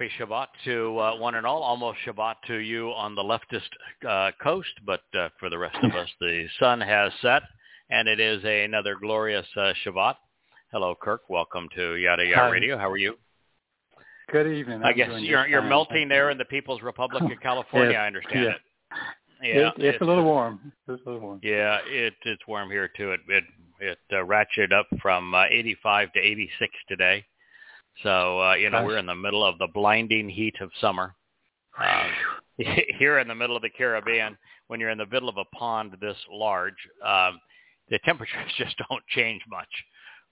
Happy Shabbat to uh, one and all. Almost Shabbat to you on the leftist uh, coast, but uh, for the rest of us, the sun has set, and it is another glorious uh, Shabbat. Hello, Kirk. Welcome to Yada Yada Hi. Radio. How are you? Good evening. I I'm guess you're you're fine. melting there in the People's Republic of California. Yeah. I understand Yeah. it. Yeah, It- it's, a little warm. It's a little warm. Yeah, it it's warm here too. It it it uh, ratcheted up from uh, 85 to 86 today. So uh, you know Gosh. we're in the middle of the blinding heat of summer. Uh, here in the middle of the Caribbean, when you're in the middle of a pond this large, um, the temperatures just don't change much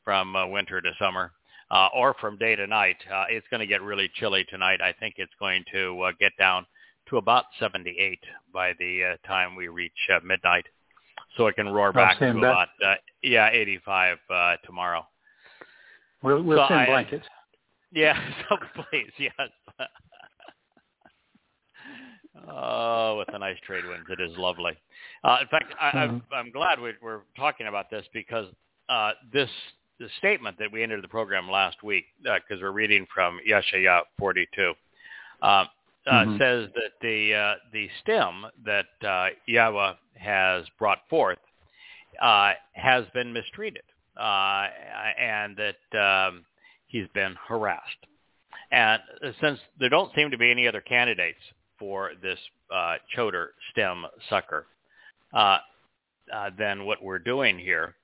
from uh, winter to summer uh, or from day to night. Uh, it's going to get really chilly tonight. I think it's going to uh, get down to about 78 by the uh, time we reach uh, midnight. So it can roar Oh, back to about, uh, yeah, 85 uh, tomorrow. We'll, we'll So send I- blankets. Yeah, so please, yes. oh, with a nice trade winds, it is lovely. Uh, in fact, I, I'm, I'm glad we, we're talking about this because uh, this the statement that we entered the program last week, because we're reading from Yeshaya 42, uh, uh, Mhm. says that the uh, the stem that uh, Yahweh has brought forth uh, has been mistreated, uh, and that um, he's been harassed. And since there don't seem to be any other candidates for this uh, choter stem sucker, uh, uh, then what we're doing here,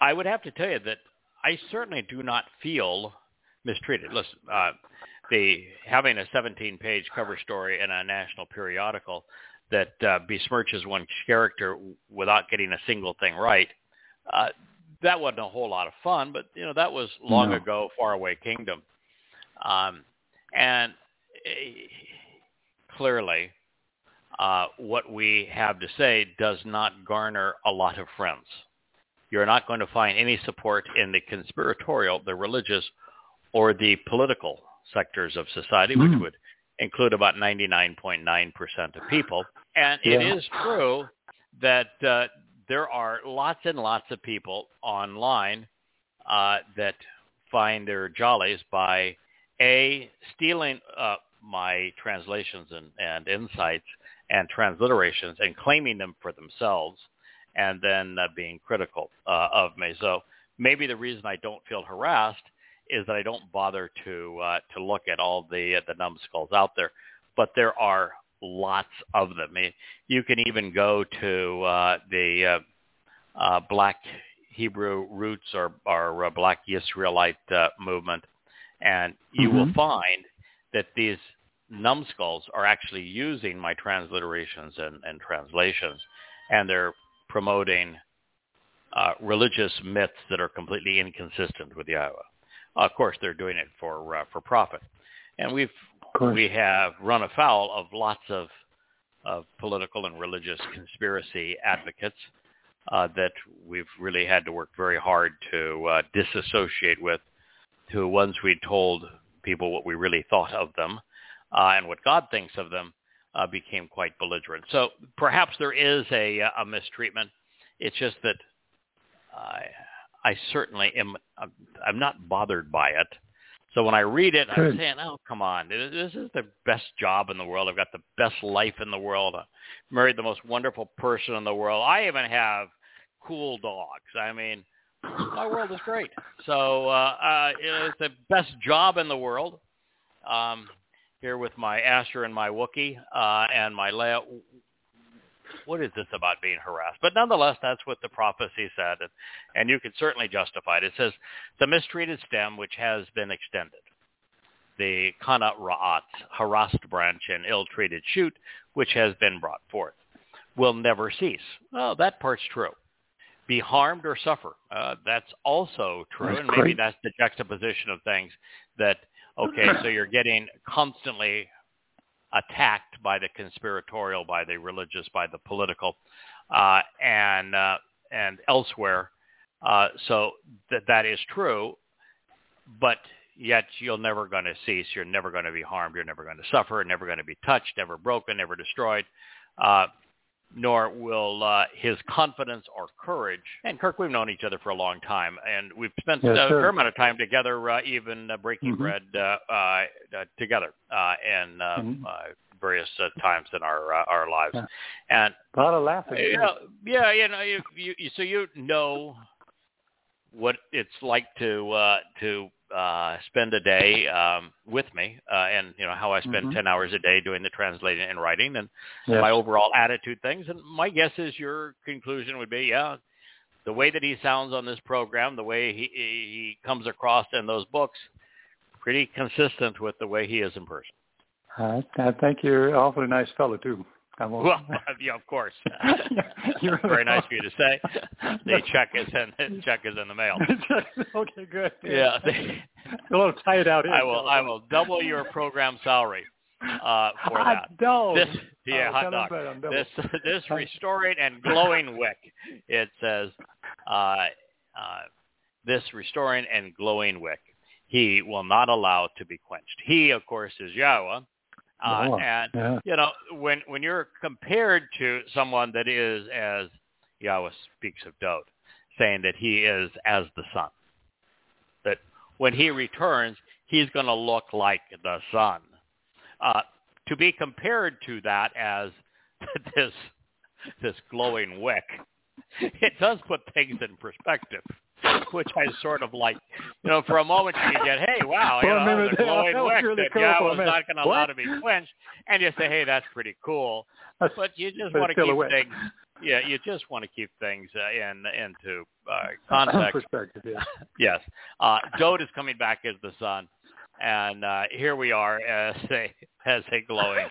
I would have to tell you that I certainly do not feel mistreated. Listen, uh, the having a 17-page cover story in a national periodical that uh, besmirches one's character without getting a single thing right, uh, that wasn't a whole lot of fun. But you know that was long No. ago, faraway kingdom, um, and uh, clearly, uh, what we have to say does not garner a lot of friends. You're not going to find any support in the conspiratorial, the religious, or the political sectors of society, which Mm. would include about 99.9% of people. And it Yeah. is true that uh, there are lots and lots of people online uh, that find their jollies by a stealing uh, my translations and, and insights and transliterations and claiming them for themselves and then uh, being critical uh, of me. So maybe the reason I don't feel harassed is that I don't bother to uh, to look at all the uh, the numbskulls out there, but there are lots of them. You can even go to uh, the uh, uh, Black Hebrew roots or, or uh, Black Israelite uh, movement, and you will Mhm. find that these numbskulls are actually using my transliterations and, and translations, and they're promoting uh, religious myths that are completely inconsistent with the Yahweh. Of course, they're doing it for uh, for profit, and we've. We have run afoul of lots of of political and religious conspiracy advocates uh, that we've really had to work very hard to uh, disassociate with, to once we told people what we really thought of them uh, and what God thinks of them, uh, became quite belligerent. So perhaps there is a, a mistreatment. It's just that I, I certainly am. I'm not bothered by it. So when I read it, I'm saying, "Oh, come on! This is the best job in the world. I've got the best life in the world. I married the most wonderful person in the world. I even have cool dogs. I mean, my world is great. So uh, uh, it's the best job in the world. Um, here with my Asher and my Wookie uh, and my Leia. What is this about being harassed? But nonetheless, that's what the prophecy said, and, and you can certainly justify it. It says, the mistreated stem which has been extended, the kana ra'at, harassed branch and ill-treated shoot, which has been brought forth, will never cease. Well, that part's true. Be harmed or suffer. Uh, that's also true, that's and maybe great. that's the juxtaposition of things that Okay, so you're getting constantly attacked by the conspiratorial, by the religious, by the political, uh, and uh, and elsewhere. Uh, so that that is true, but yet you're never going to cease. You're never going to be harmed. You're never going to suffer. Never going to be touched. Never broken. Never destroyed. Nor will uh, his confidence or courage. And Kirk, we've known each other for a long time, and we've spent Yes, a fair amount of time together, uh, even uh, breaking Mhm. bread uh, uh, uh, together uh, in uh, Mhm. uh, various uh, times in our uh, our lives. Yeah. And A lot of laughing. you know, yeah, you know, you, you, you so you know what it's like to uh, to uh, spend a day um, with me, uh, and you know how I spend Mhm. ten hours a day doing the translating and writing, and Yes. my overall attitude things. And my guess is your conclusion would be, yeah, the way that he sounds on this program, the way he he comes across in those books, pretty consistent with the way he is in person. I, I think you're awfully nice fellow too. Well, yeah, of course. Very nice of you to say. The check is in the check is in the mail. okay, good. Yeah, a little tight out here. I will I will double your program salary uh, for that. Hot dog. This yeah, Oh, hot dog. it. This this restoring and glowing wick. It says, uh, uh, this restoring and glowing wick. He will not allow to be quenched. He, of course, is Yahweh. Uh, and yeah. you know when when you're compared to someone that is as Yahweh speaks of Dode, saying that he is as the sun, that when he returns he's going to look like the sun. Uh, to be compared to that as this this glowing wick, it does put things in perspective, which I sort of like. You know, for a moment you get, hey, wow, you know, the glowing felt wick really that cool was not going to allow to be quenched, and you say, hey, that's pretty cool. That's- But you just want to keep things, yeah, you just want to keep things uh, in into uh, context. Perspective, yeah. yes. Uh, Dode is coming back as the sun, and uh, here we are as a as a glowing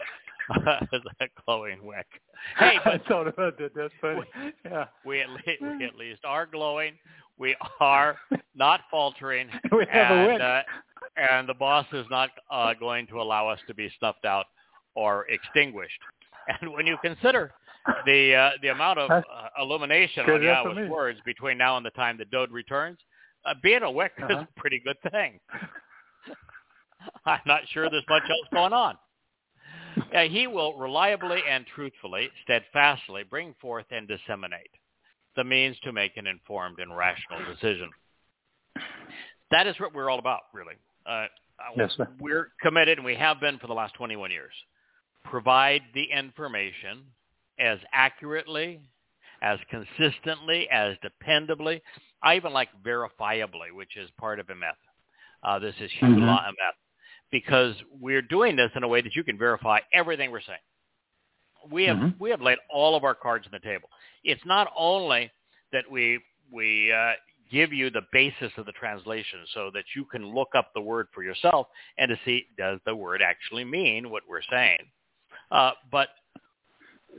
as a glowing wick. Hey, I but thought about that. That's funny. Yeah. we at, least, we at least are glowing. We are not faltering, We have a and uh, and the boss is not uh, going to allow us to be snuffed out or extinguished. And when you consider the uh, the amount of uh, illumination Good on Yahweh's words between now and the time that Dode returns, uh, being a wick is Uh-huh. a pretty good thing. I'm not sure there's much else going on. Uh, he will reliably and truthfully, steadfastly bring forth and disseminate the means to make an informed and rational decision. That is what we're all about, really. Uh, Yes, sir. we're committed, and we have been for the last 21 years. Provide the information as accurately, as consistently, as dependably. I even like verifiably, which is part of Emeth. Uh, this is Mhm. Hula Emeth. Because we're doing this in a way that you can verify everything we're saying. We have Mhm. we have laid all of our cards on the table. It's not only that we we uh, give you the basis of the translation so that you can look up the word for yourself and to see does the word actually mean what we're saying. Uh, but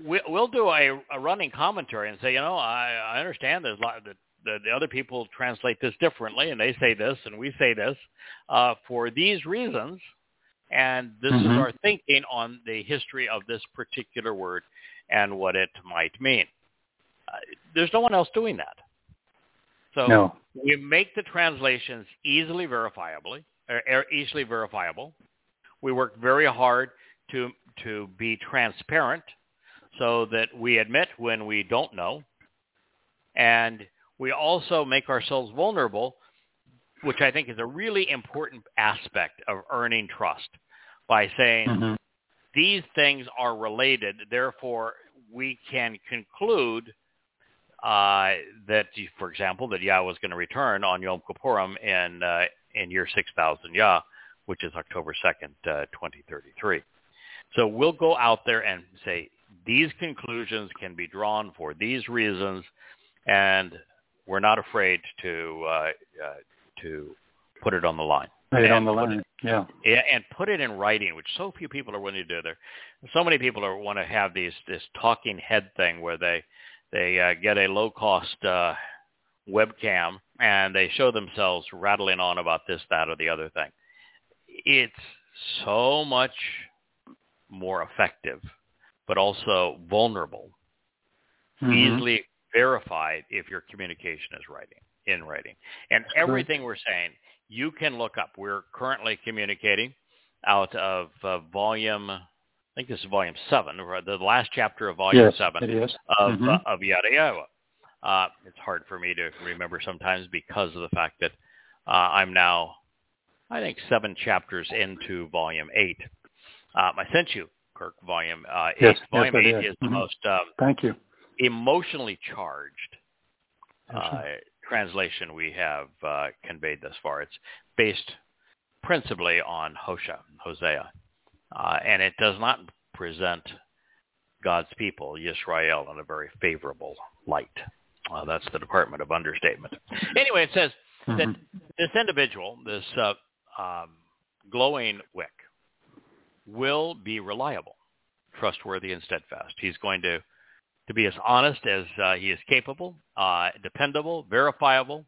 we, we'll do a, a running commentary and say, you know, I, I understand there's a lot that the, the other people translate this differently, and they say this, and we say this uh, for these reasons, and this is Mhm. our thinking on the history of this particular word and what it might mean. Uh, there's no one else doing that. So no. we make the translations easily verifiably, or er, easily verifiable. We work very hard to to be transparent, so that we admit when we don't know, and we also make ourselves vulnerable, which I think is a really important aspect of earning trust by saying Mm-hmm. these things are related. Therefore, we can conclude uh, that, for example, that Yah was going to return on Yom Kippurim in uh, in year 6000 Yah, which is October 2nd, uh, 2033. So we'll go out there and say these conclusions can be drawn for these reasons, and we're not afraid to uh, uh, to put it on the line. Right And on the put line. Yeah. yeah, and put it in writing, which so few people are willing to do. There, so many people are want to have these this talking head thing where they they uh, get a low cost uh, webcam and they show themselves rattling on about this, that, or the other thing. It's so much more effective, but also vulnerable, Mhm. easily verified if your communication is writing in writing. And everything we're saying, you can look up. We're currently communicating out of uh, volume. I think this is volume seven, or the last chapter of volume Yes, seven is. of Mhm. uh, of Yada Yahowah. Uh, it's hard for me to remember sometimes because of the fact that uh, I'm now, I think, seven chapters into volume eight. Um, I sent you, Kirk, volume uh, eight. Yes, yes, volume I eight did. is the Mhm. most um, Thank you. emotionally charged uh, translation we have uh, conveyed thus far. It's based principally on Hosea, Hosea, uh, and it does not present God's people, Yisrael, in a very favorable light. Uh, that's the Department of Understatement. Anyway, it says that Mhm. this individual, this uh, um, glowing wick, will be reliable, trustworthy, and steadfast. He's going to to be as honest as uh, he is capable, uh, dependable, verifiable,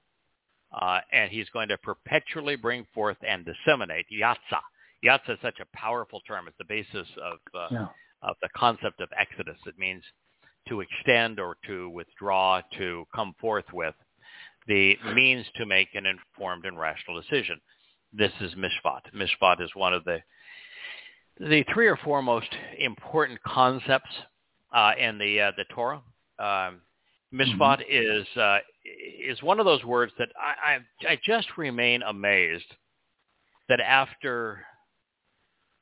uh, and he's going to perpetually bring forth and disseminate yatsa. Yatsa is such a powerful term. It's the basis of uh, Yeah. of the concept of exodus. It means to extend or to withdraw, to come forth with the means to make an informed and rational decision. This is mishpat. Mishpat is one of the the three or four most important concepts uh, in the uh, the Torah. Um, mishpat is uh, is one of those words that I, I I just remain amazed that after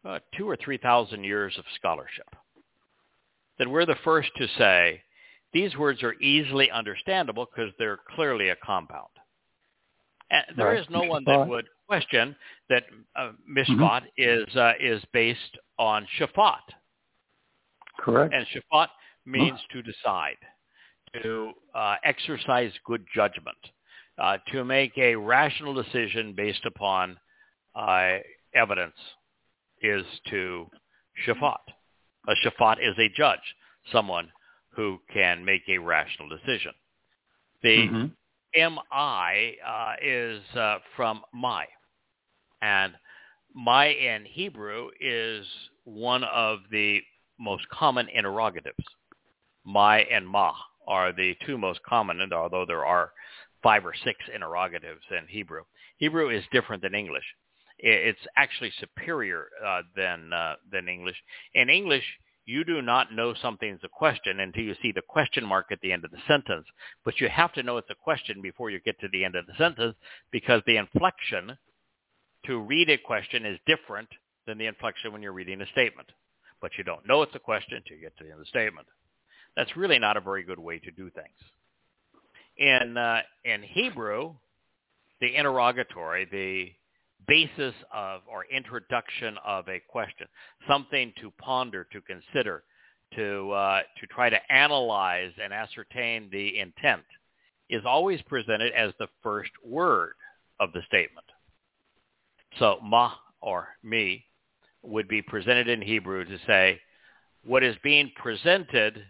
uh, two or three thousand years of scholarship, that we're the first to say these words are easily understandable because they're clearly a compound. And there Right. is no one that would question that uh, mishpat is uh, is based on shafat, Correct. and shafat means to decide, to uh, exercise good judgment, uh, to make a rational decision based upon uh, evidence is to shafat. A shafat is a judge, someone who can make a rational decision. The Mhm. mi uh, is uh, from my, and my in Hebrew is one of the most common interrogatives. My and ma are the two most common, and although there are five or six interrogatives in Hebrew, Hebrew is different than English. It's actually superior uh, than uh, than English. In English, you do not know something's a question until you see the question mark at the end of the sentence. But you have to know it's a question before you get to the end of the sentence because the inflection to read a question is different than the inflection when you're reading a statement. But you don't know it's a question until you get to the end of the statement. That's really not a very good way to do things. In uh, in Hebrew, the interrogatory, the basis of or introduction of a question, something to ponder, to consider, to uh, to try to analyze and ascertain the intent, is always presented as the first word of the statement. So ma or me would be presented in Hebrew to say what is being presented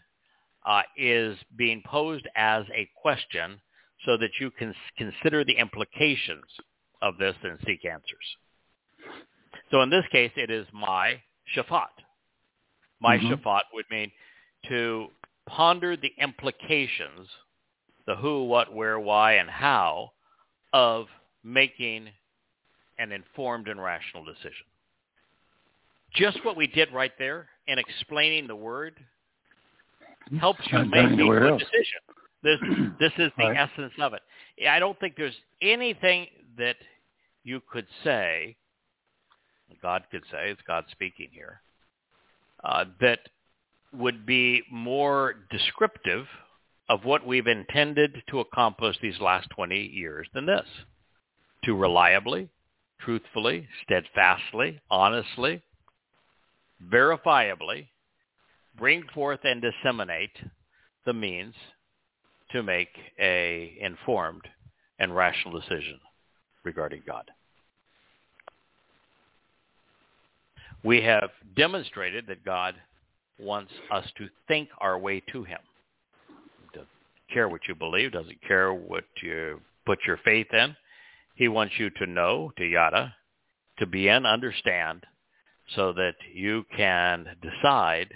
uh, is being posed as a question so that you can consider the implications of this and seek answers. So in this case, it is my shafat. My Mhm. shafat would mean to ponder the implications the who, what, where, why, and how of making an informed and rational decision. Just what we did right there in explaining the word helps you make a good else. decision. This this is the Right. essence of it. I don't think there's anything that you could say, God could say, it's God speaking here, uh, that would be more descriptive of what we've intended to accomplish these last 20 years than this. To reliably, truthfully, steadfastly, honestly, verifiably bring forth and disseminate the means to make a informed and rational decision regarding God. We have demonstrated that God wants us to think our way to him. Doesn't care what you believe, doesn't care what you put your faith in. He wants you to know, to yada, to be in, understand, so that you can decide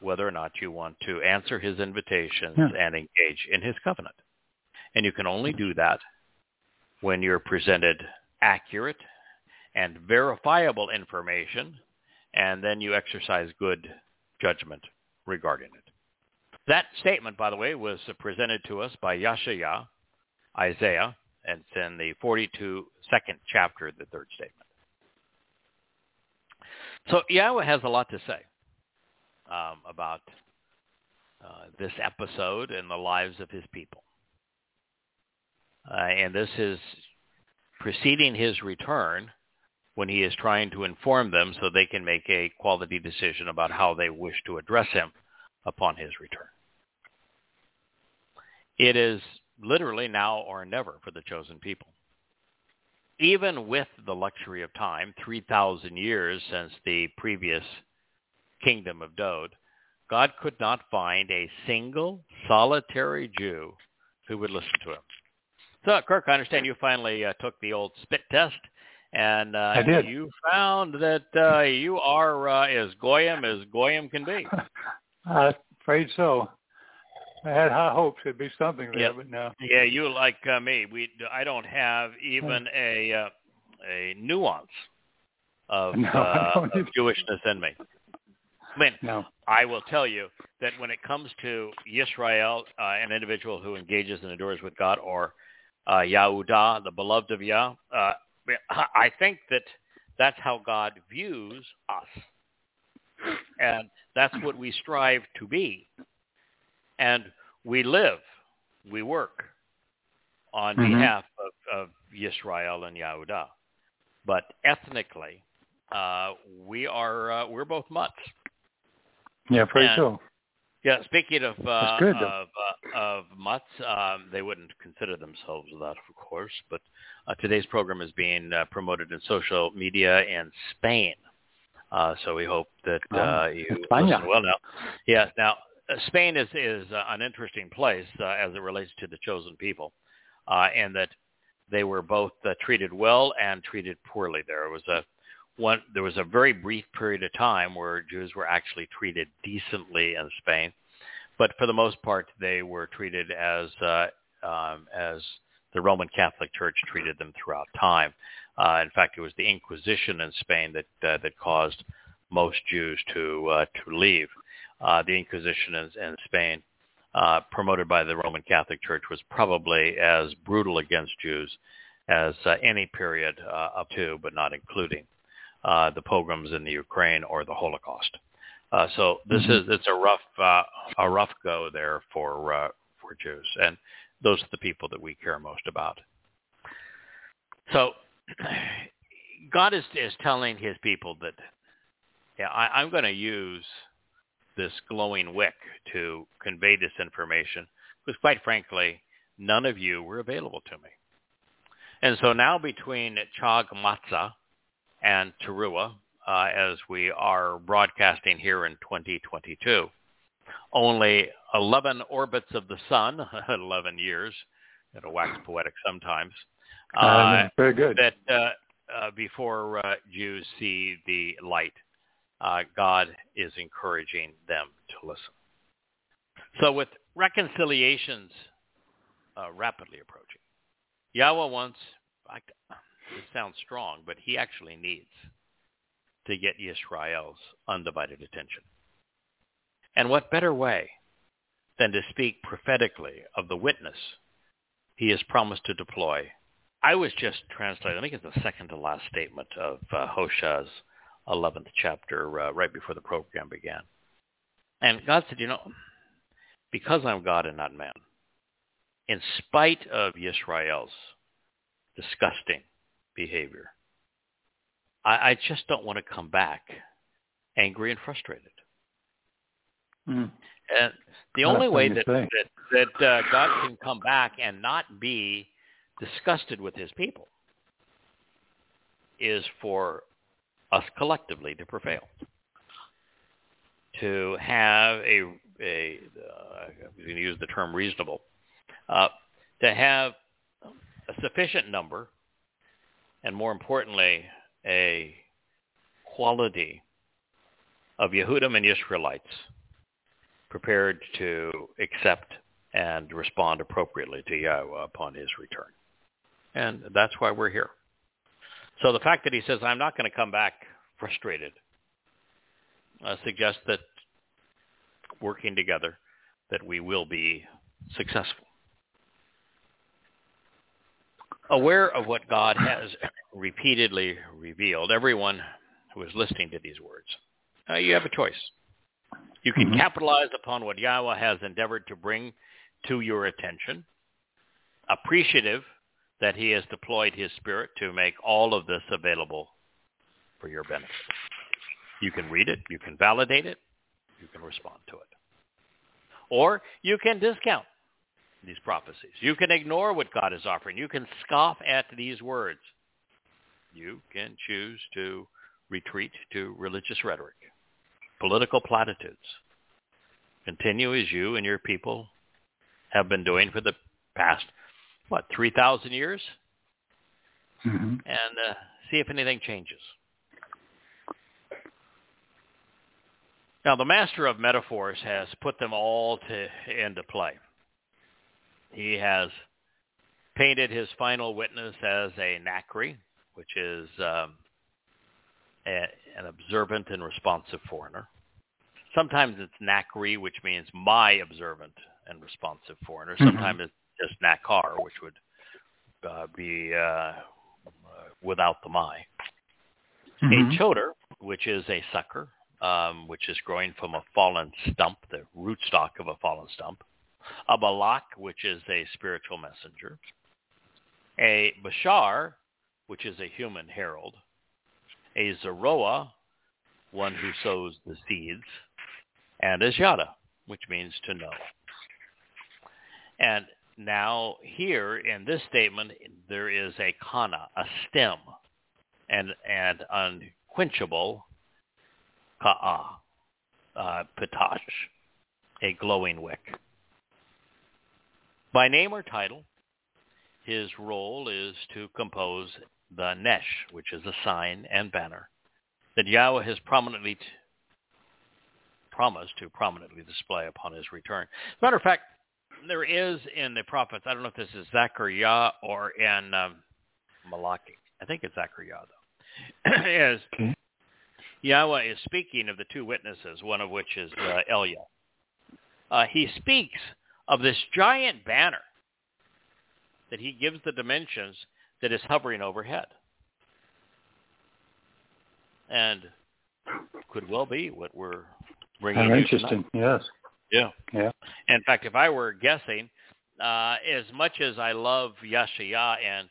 whether or not you want to answer his invitations Yeah. and engage in his covenant. And you can only do that when you're presented accurate and verifiable information, and then you exercise good judgment regarding it. That statement, by the way, was presented to us by Yashaya, Isaiah, and it's in the 42 second chapter, the third statement. So Yahweh has a lot to say um, about uh, this episode and the lives of his people. Uh, and this is preceding his return when he is trying to inform them so they can make a quality decision about how they wish to address him upon his return. It is literally now or never for the chosen people. Even with the luxury of time, 3,000 years since the previous kingdom of Dode, God could not find a single solitary Jew who would listen to him. So, Kirk, I understand you finally uh, took the old spit test, and uh, I did. you found that uh, you are uh, as goyim as goyim can be. I'm afraid so. I had high hopes it'd be something there, Yeah. but no. Yeah, you like uh, me. We I don't have even a uh, a nuance of, No, uh, of. Jewishness in me. I mean, No. I will tell you that when it comes to Yisrael, uh, an individual who engages and adores with God, or uh, Yahudah, the beloved of Yah, uh, I think that that's how God views us. And that's what we strive to be. And we live, we work on Mhm. behalf of, of Yisrael and Yahudah. But ethnically, uh, we are uh, we're both mutts. Yeah, afraid And- so. Yeah, speaking of uh, good, of uh, of mutts, um, they wouldn't consider themselves that, of course. But uh, today's program is being uh, promoted in social media in Spain, uh, so we hope that uh, you España. listen well. Now, yes, now Spain is is uh, an interesting place uh, as it relates to the chosen people, uh, and that they were both uh, treated well and treated poorly. There was a one there was a very brief period of time where Jews were actually treated decently in Spain, but for the most part they were treated as uh, um, as the Roman Catholic Church treated them throughout time. Uh, in fact, it was the Inquisition in Spain that that caused most Jews to to leave. Uh, the Inquisition in, in Spain, uh, promoted by the Roman Catholic Church, was probably as brutal against Jews as uh, any period uh, up to, but not including uh, the pogroms in the Ukraine or the Holocaust. Uh, so this Mhm. is it's a rough uh, a rough go there for uh, for Jews, and those are the people that we care most about. So God is is telling His people that yeah, I, I'm going to use this glowing wick to convey this information because, quite frankly, none of you were available to me. And so now between Chag Matzah and Teruah, uh, as we are broadcasting here in 2022, only 11 orbits of the sun, 11 years, it'll wax poetic sometimes, uh, Uh, very good. that uh, uh, before uh, Jews see the light, uh, God is encouraging them to listen. So with reconciliations uh, rapidly approaching. Yahweh wants, it sounds strong, but he actually needs to get Israel's undivided attention. And what better way than to speak prophetically of the witness he has promised to deploy. I was just translating, I think it's the second to last statement of uh, Hoshea's 11th chapter uh, right before the program began. And God said, you know, because I'm God and not man, in spite of Israel's disgusting behavior, I, I just don't want to come back angry and frustrated. Mm. And the only way that that, that uh, God can come back and not be disgusted with his people is for us collectively to prevail. To have a, a uh, I'm going to use the term reasonable, uh, to have a sufficient number, and more importantly, a quality of Yehudim and Israelites prepared to accept and respond appropriately to Yahweh upon his return. And that's why we're here. So the fact that he says, I'm not going to come back frustrated, uh, suggests that working together, that we will be successful. Aware of what God has repeatedly revealed, everyone who is listening to these words, uh, you have a choice. You can mm-hmm. capitalize upon what Yahweh has endeavored to bring to your attention, appreciative that he has deployed his spirit to make all of this available for your benefit. You can read it, you can validate it, you can respond to it. Or you can discount these prophecies. You can ignore what God is offering. You can scoff at these words. You can choose to retreat to religious rhetoric political platitudes. Continue as you and your people have been doing for the past, what, 3,000 years? Mm-hmm. And uh, see if anything changes. Now, the master of metaphors has put them all to, into play. He has painted his final witness as a Nakri, which is um, a, an observant and responsive foreigner. Sometimes it's Nakri, which means my observant and responsive foreigner. Mm-hmm. Sometimes it's just Nakar, which would uh, be uh, without the my. Mm-hmm. A choter, which is a sucker, um, which is growing from a fallen stump, the rootstock of a fallen stump. A balak, which is a spiritual messenger. A bashar, which is a human herald a Zeroah, one who sows the seeds, and a Jada, which means to know. And now here in this statement, there is a kana, a stem, and, and unquenchable ka'a, uh, pitash, a glowing wick. By name or title, his role is to compose the Nesh, which is a sign and banner that Yahweh has prominently t- promised to prominently display upon his return. As a matter of fact, there is in the prophets, I don't know if this is Zechariah or in um, Malachi. I think it's Zechariah, though. is okay. Yahweh is speaking of the two witnesses, one of which is uh, Elia. Uh, he speaks of this giant banner that he gives the dimensions that is hovering overhead. And could well be what we're bringing interesting, tonight. yes. Yeah. Yeah. In fact, if I were guessing, uh, as much as I love Yashaya and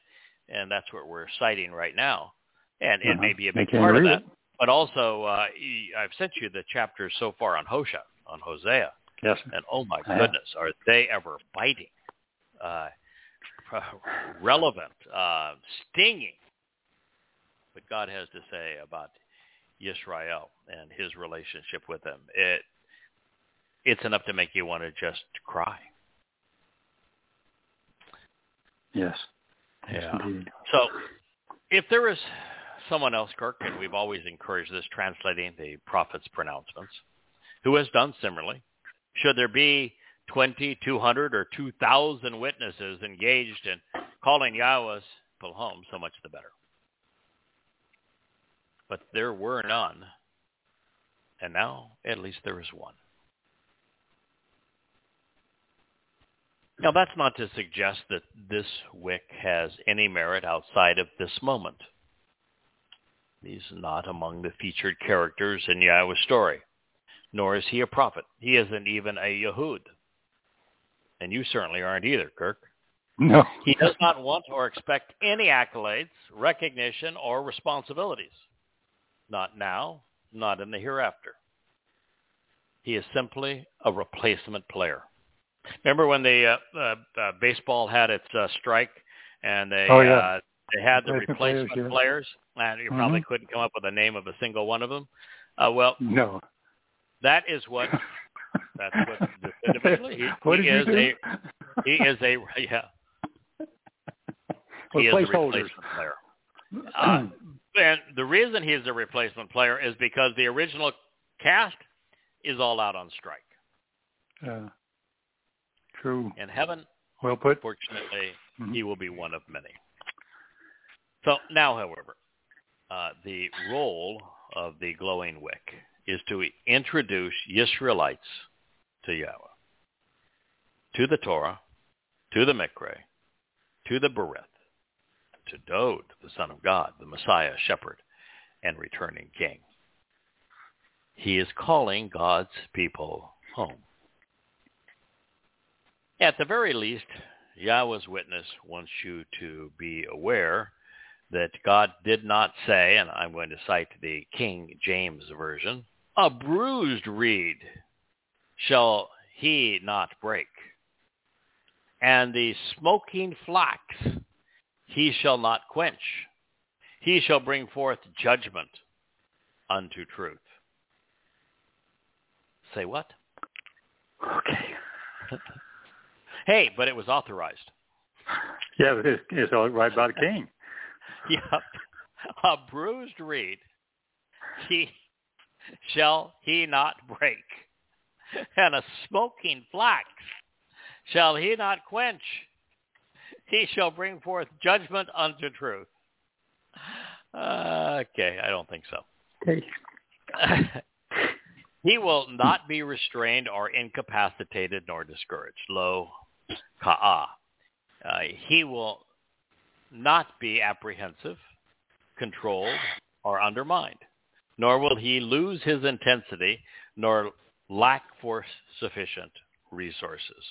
and that's what we're citing right now, and uh-huh. it may be a big part of that, it. but also uh, I've sent you the chapters so far on Hosea, on Hosea. Yes. And oh my goodness, are they ever biting? Uh, relevant, uh, stinging what God has to say about Israel and his relationship with them. It it's enough to make you want to just cry. Yes. Yeah. So if there is someone else, Kirk, and we've always encouraged this, translating the prophet's pronouncements, who has done similarly, should there be 20, 200, or 2,000 witnesses engaged in calling Yahweh's people home, so much the better. But there were none. And now at least there is one. Now that's not to suggest that this wick has any merit outside of this moment. He's not among the featured characters in Yahweh's story, nor is he a prophet. He isn't even a Yehud. And you certainly aren't either, Kirk. No. He does not want or expect any accolades, recognition, or responsibilities. Not now, not in the hereafter. He is simply a replacement player. Remember when the uh, uh, uh, baseball had its uh, strike and they Oh, yeah. uh, they had the Replacement players, players, and you probably Mhm. couldn't come up with a name of a single one of them. Uh, well, No. that is what that's what this individual. He, what he is a he is a yeah he is a replacement player. Uh, and the reason he is a replacement player is because the original cast is all out on strike. Uh, true. In heaven, Well put. fortunately, Mhm. he will be one of many. So now, however, uh, the role of the glowing wick is to introduce Israelites to Yahweh, to the Torah, to the Mikra, to the Berith, to Dode, the Son of God, the Messiah, Shepherd, and returning King. He is calling God's people home. At the very least, Yahweh's Witness wants you to be aware that God did not say, and I'm going to cite the King James Version, a bruised reed shall he not break, and the smoking flax he shall not quench. He shall bring forth judgment unto truth. Say what? Okay. Hey, but it was authorized. Yeah, it's, it's all right by the king. Yep. A bruised reed he shall he not break, and a smoking flax shall he not quench. He shall bring forth judgment unto truth. Uh, okay, I don't think so. Okay. he will not be restrained or incapacitated nor discouraged. Lo, ka'a. Uh, he will not be apprehensive, controlled, or undermined, nor will he lose his intensity, nor lack for sufficient resources.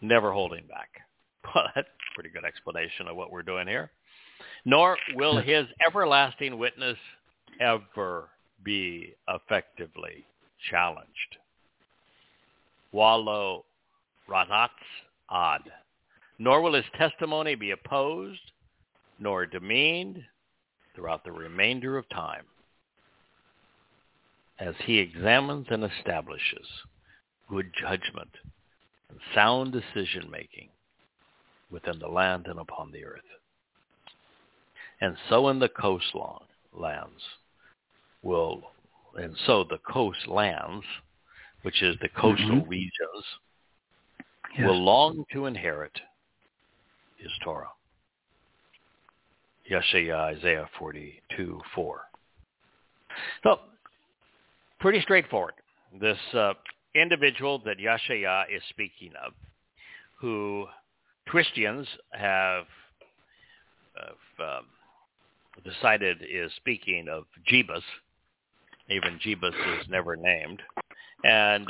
Never holding back. Well, that's a pretty good explanation of what we're doing here. Nor will his everlasting witness ever be effectively challenged. Wallo ratatz ad. Nor will his testimony be opposed nor demeaned throughout the remainder of time as he examines and establishes good judgment and sound decision-making within the land and upon the earth. And so in the coastlands will, and so the coastlands, which is the coastal Mhm. regions, Yes. will long to inherit his Torah. Yeshaya, Isaiah 42, 4. So, pretty straightforward. This uh, individual that Yeshaya is speaking of, who Christians have, have um, decided is speaking of Jebus, even Jebus is never named, and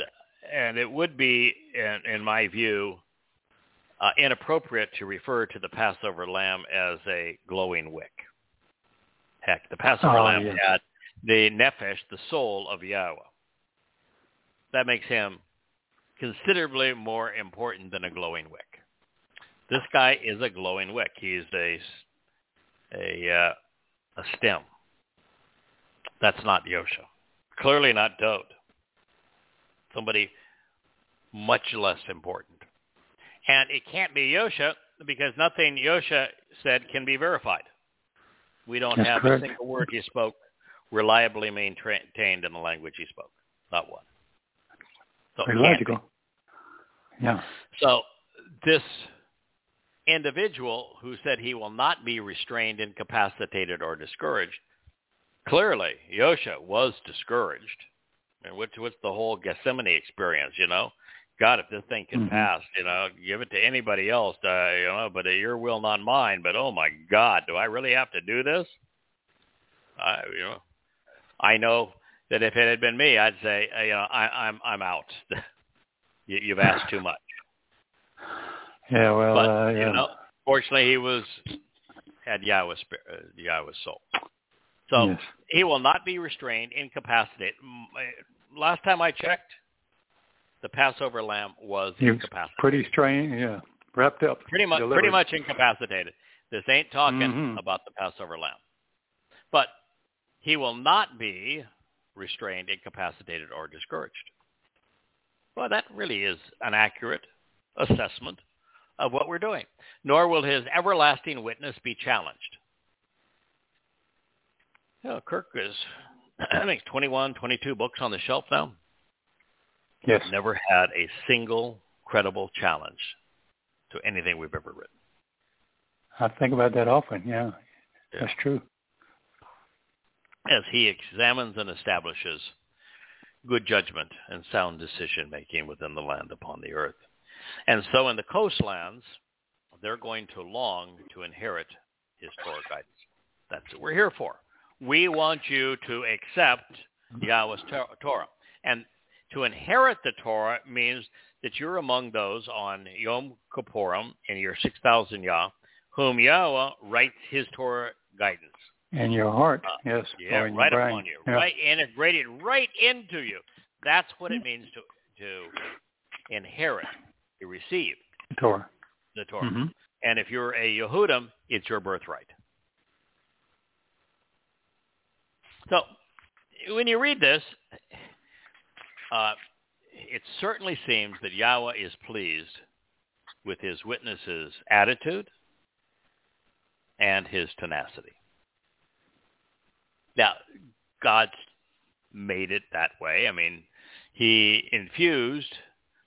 and it would be, in, in my view, uh, inappropriate to refer to the Passover lamb as a glowing wick. Heck, the Passover Oh, lamb yeah. had the nephesh, the soul of Yahweh. That makes him considerably more important than a glowing wick. This guy is a glowing wick. He's a a uh, a stem. That's not Yosha. Clearly not Dode. Somebody much less important. And it can't be Yosha because nothing Yosha said can be verified. We don't That's have correct. a single word he spoke reliably maintained in the language he spoke. Not one. So Very logical. Yeah. So this individual who said he will not be restrained, incapacitated, or discouraged, clearly Yosha was discouraged. And what's what's the whole Gethsemane experience, you know? God, if this thing can Mhm. pass, you know, give it to anybody else, uh, you know, but uh, your will, not mine. But oh my God, do I really have to do this? I, you know, I know that if it had been me, I'd say, uh, you know, I, I'm I'm out. you, you've asked too much. Yeah. Well. But uh, yeah. you know, fortunately, he was had Yahweh's uh, Yahweh's soul. So Yes. he will not be restrained, incapacitated. Last time I checked, the Passover lamb was He was incapacitated. pretty strange. Yeah. Wrapped up. Pretty much, delivered. pretty much incapacitated. This ain't talking Mhm. about the Passover lamb. But he will not be restrained, incapacitated, or discouraged. Well, that really is an accurate assessment of what we're doing. Nor will his everlasting witness be challenged. You know, Kirk is, I think, 21, 22 books on the shelf now. Yes. Never had a single credible challenge to anything we've ever written. I think about that often. Yeah. Yeah. That's true. as he examines and establishes good judgment and sound decision making within the land upon the earth. And so in the coastlands, they're going to long to inherit his Torah guidance. That's what we're here for. We want you to accept Yahweh's Torah. And to inherit the Torah means that you're among those on Yom Kippurim in your 6,000 Yah, whom Yahweh writes his Torah guidance. In your heart. Uh, yes. Yeah, right upon you, Yeah. right integrated right into you. That's what it means to to inherit, to receive Torah. the Torah. hmm And if you're a Yehudim, it's your birthright. So when you read this, uh, it certainly seems that Yahweh is pleased with his witnesses' attitude and his tenacity. Now, God made it that way. I mean, he infused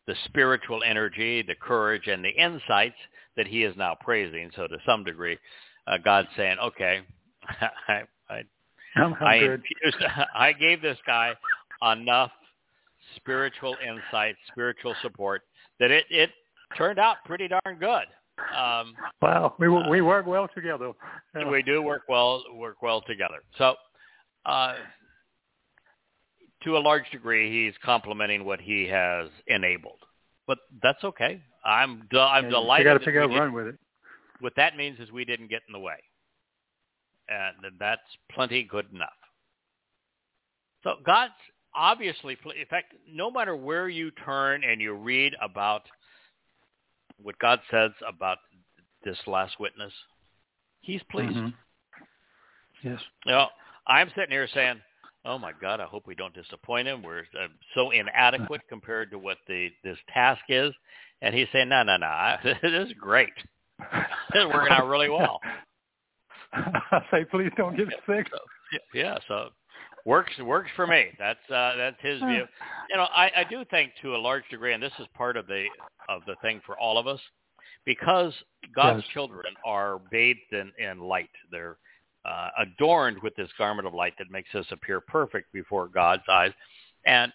the spiritual energy, the courage, and the insights that he is now praising. So to some degree, uh, God's saying, okay, I, I, I'm, I'm I, good. infused, I gave this guy enough spiritual insight, spiritual support that it, it turned out pretty darn good. Um, Wow. We we work well together. Yeah. we do work well work well together. So, uh, to a large degree, he's complimenting what he has enabled, but that's okay. I'm de- I'm And delighted. You got to figure out run with it. what that means is we didn't get in the way, and that's plenty good enough. So God's obviously, in fact, no matter where you turn and you read about what God says about this last witness, He's pleased. Mhm. Yes. You know, I'm sitting here saying, "Oh my God, I hope we don't disappoint him. We're uh, so inadequate compared to what the this task is." And he's saying, "No, no, no. This is great. This is working out really well." I say, please don't get sick. So, yeah, so works works for me. That's uh, that's his view. You know, I, I do think to a large degree, and this is part of the of the thing for all of us, because God's Yes. children are bathed in, in light. They're uh, adorned with this garment of light that makes us appear perfect before God's eyes, and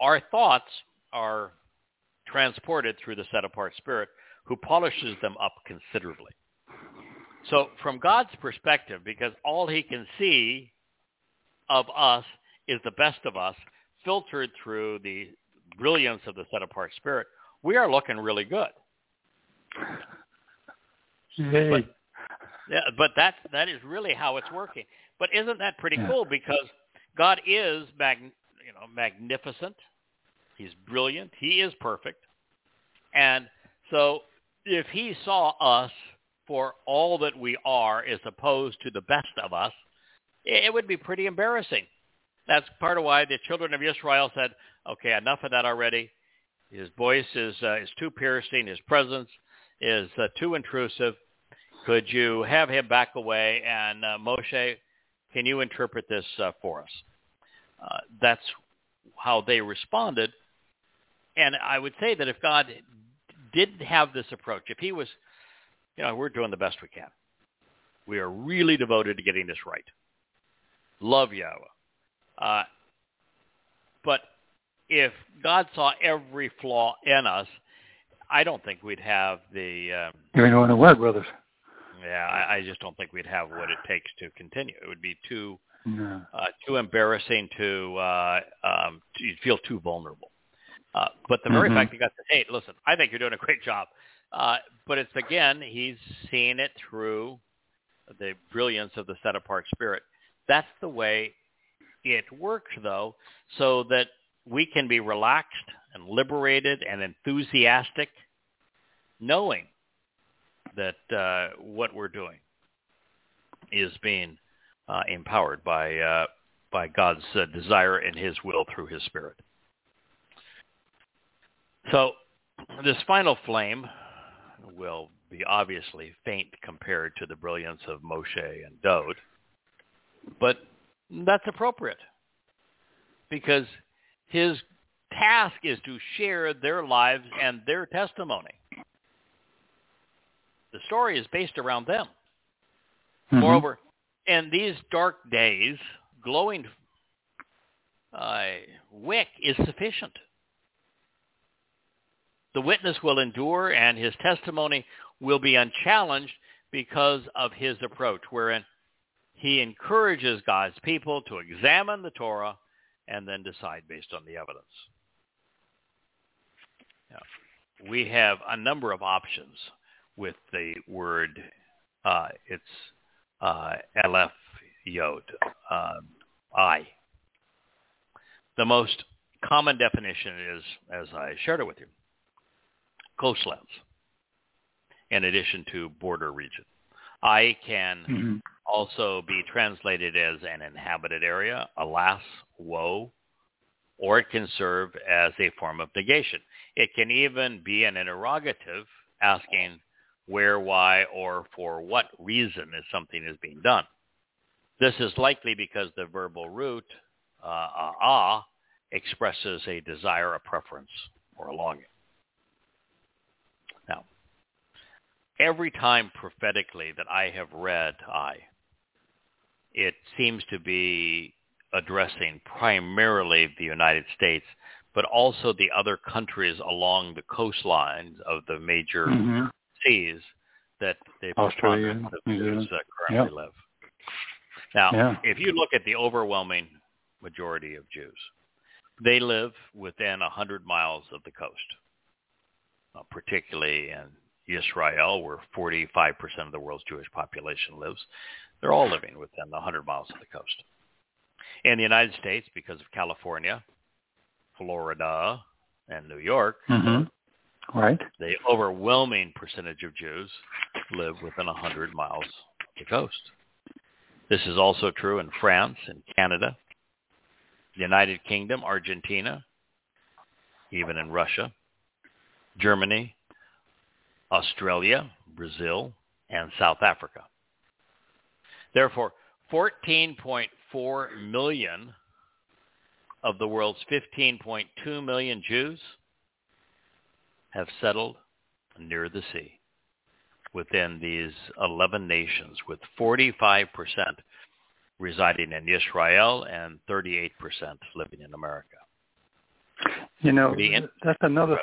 our thoughts are transported through the set apart Spirit, who polishes them up considerably. So from God's perspective, because all he can see of us is the best of us, filtered through the brilliance of the set apart spirit, we are looking really good. Yay. But- Yeah, but that that is really how it's working. But isn't that pretty Yeah. cool? Because God is mag, you know magnificent. He's brilliant. He is perfect. And so if he saw us for all that we are as opposed to the best of us, it, would be pretty embarrassing. That's part of why the children of Israel said, okay, enough of that already. His voice is, uh, is too piercing. His presence is uh, too intrusive. Could you have him back away? And uh, Moshe, can you interpret this uh, for us? Uh, that's how they responded and I would say that if God didn't have this approach, if he was, you know, we're doing the best we can. We are really devoted to getting this right. Love Yahweh. Uh, but if God saw every flaw in us, I don't think we'd have the. Um, you ain't going to work, brothers. Yeah, I, I just don't think we'd have what it takes to continue. It would be too No. uh, too embarrassing to uh, um, to you'd feel too vulnerable. Uh, but the very Mhm. fact he got to say, hey, listen, I think you're doing a great job. Uh, but it's again, he's seeing it through the brilliance of the set apart spirit. That's the way it works, though, so that we can be relaxed and liberated and enthusiastic, knowing that uh, what we're doing is being uh, empowered by uh, by God's uh, desire and His will through His Spirit. So, this final flame will be obviously faint compared to the brilliance of Moshe and Dowd, but that's appropriate because his task is to share their lives and their testimony. The story is based around them. Mhm. Moreover, in these dark days, glowing uh, wick is sufficient. The witness will endure, and his testimony will be unchallenged because of his approach, wherein he encourages God's people to examine the Torah and then decide based on the evidence. Now, we have a number of options with the word, uh, it's uh, Aleph Yod, um, I. The most common definition is, as I shared it with you, coastlands, in addition to border region. I can Mhm. also be translated as an inhabited area, alas, woe, or it can serve as a form of negation. It can even be an interrogative asking where, why, or for what reason is something is being done. This is likely because the verbal root, uh, ah, expresses a desire, a preference, or a longing. Now, every time prophetically that I have read I, it seems to be addressing primarily the United States, but also the other countries along the coastlines of the major Mhm. seas that the Australia, preponderance of New Jews Zealand. uh, currently live. Now, Yeah. if you look at the overwhelming majority of Jews, they live within a hundred miles of the coast, uh, particularly in Israel, where 45% of the world's Jewish population lives. They're all living within a hundred miles of the coast. In the United States, because of California, Florida, and New York, Mhm. Right. the overwhelming percentage of Jews live within 100 miles of the coast. This is also true in France and Canada, the United Kingdom, Argentina, even in Russia, Germany, Australia, Brazil, and South Africa. Therefore, 14.4 million of the world's 15.2 million Jews have settled near the sea within these 11 nations, with 45% residing in Israel and 38% living in America. You know, that's another.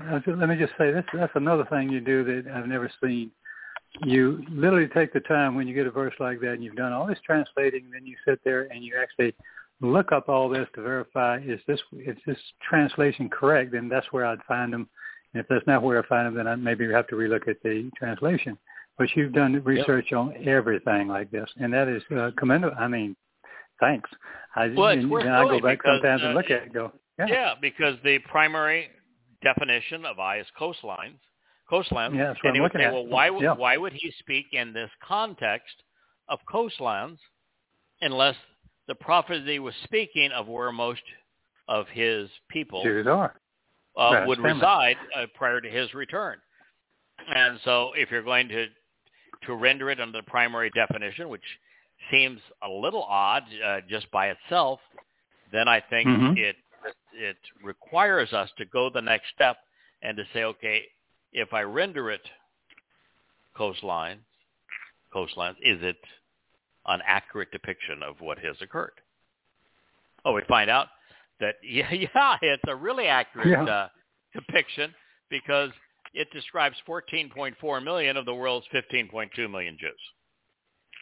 Uh, Let me just say this. That's another thing you do that I've never seen. You literally take the time when you get a verse like that, and you've done all this translating, and then you sit there and you actually look up all this to verify is this is this translation correct? Then that's where I'd find them. And if that's not where I find them, then I maybe have to relook at the translation. But you've done research on everything like this, and that is uh, commendable. I mean, thanks. I, Well, it's and, worth and I go back because, sometimes uh, and look at it and go, yeah. Yeah, because the primary definition of I is coastlines. Coastlands. Yeah, that's what and he I'm would looking say, at. well, why would Yeah. why would he speak in this context of coastlands unless the prophecy was speaking of where most of his people uh, would reside uh, prior to his return. And so if you're going to to render it under the primary definition, which seems a little odd uh, just by itself, then I think Mhm. it it requires us to go the next step and to say, okay, if I render it coastline, coastlines, is it an accurate depiction of what has occurred? Oh, we find out that yeah, yeah, it's a really accurate Yeah. uh, depiction because it describes 14.4 million of the world's 15.2 million Jews.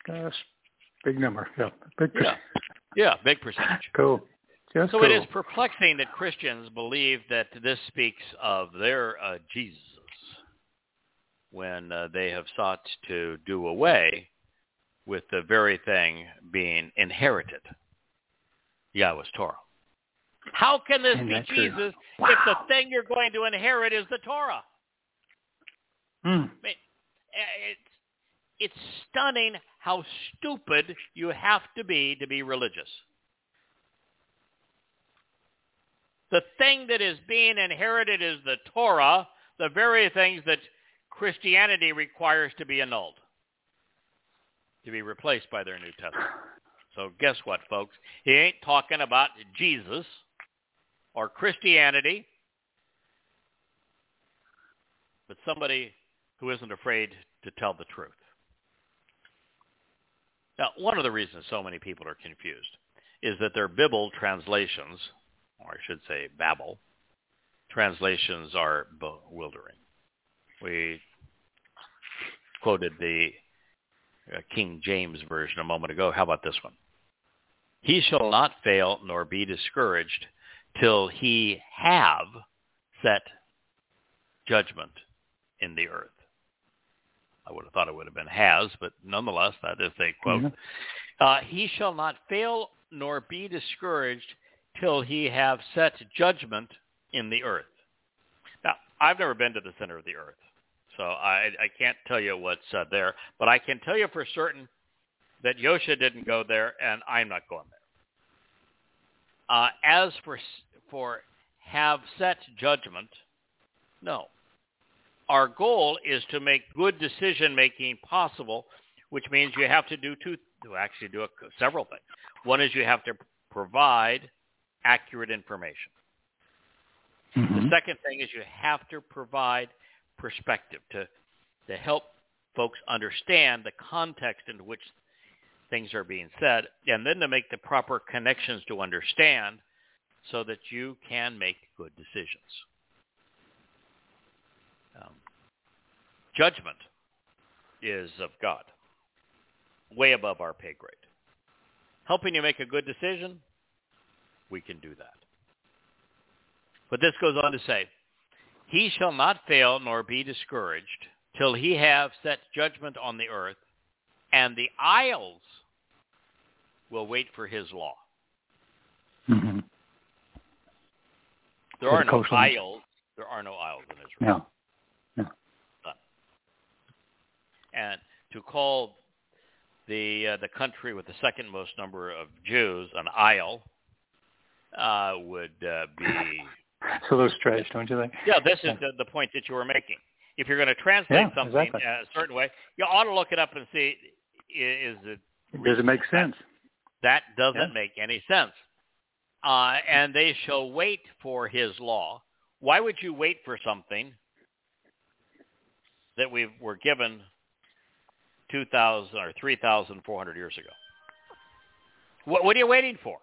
That's a big number. Yeah. Big Yeah, yeah, big percentage. Cool. Just So cool. it is perplexing that Christians believe that this speaks of their uh, Jesus when uh, they have sought to do away with the very thing being inherited, Yahweh's Torah. How can this Isn't be? Jesus if the thing you're going to inherit is the Torah? Hmm. I mean, it's, it's stunning how stupid you have to be to be religious. The thing that is being inherited is the Torah, the very things that Christianity requires to be annulled, to be replaced by their New Testament. So guess what, folks? He ain't talking about Jesus or Christianity, but somebody who isn't afraid to tell the truth. Now, one of the reasons so many people are confused is that their Bible translations, or I should say Babel, translations are bewildering. We quoted the uh, King James version a moment ago. How about this one? He shall not fail nor be discouraged till he have set judgment in the earth. I would have thought it would have been has, but nonetheless, that is a quote. Mhm. Uh, he shall not fail nor be discouraged till he have set judgment in the earth. Now, I've never been to the center of the earth, so I, I can't tell you what's uh, there, but I can tell you for certain that Yosha didn't go there, and I'm not going there. Uh, as for for have set judgment, no. Our goal is to make good decision making possible, which means you have to do two, to actually do a, several things. One is you have to provide accurate information. The Mhm. second thing is you have to provide perspective to to help folks understand the context in which things are being said, and then to make the proper connections to understand so that you can make good decisions. Um, judgment is of God, way above our pay grade. Helping you make a good decision, we can do that. But this goes on to say, he shall not fail nor be discouraged till he have set judgment on the earth, and the isles will wait for his law. Mhm. There are the no isles. There are no isles in Israel. Yeah. And to call the uh, the country with the second most number of Jews an isle uh, would uh, be It's a little stretch, don't you think? yeah. This is the, the point that you were making. If you're going to translate Yeah, something exactly. a certain way, you ought to look it up and see is it Does it make sense? That doesn't Yeah. make any sense. Uh, and they shall wait for his law. Why would you wait for something that we were given 2,000 or 3,400 years ago? What, what are you waiting for?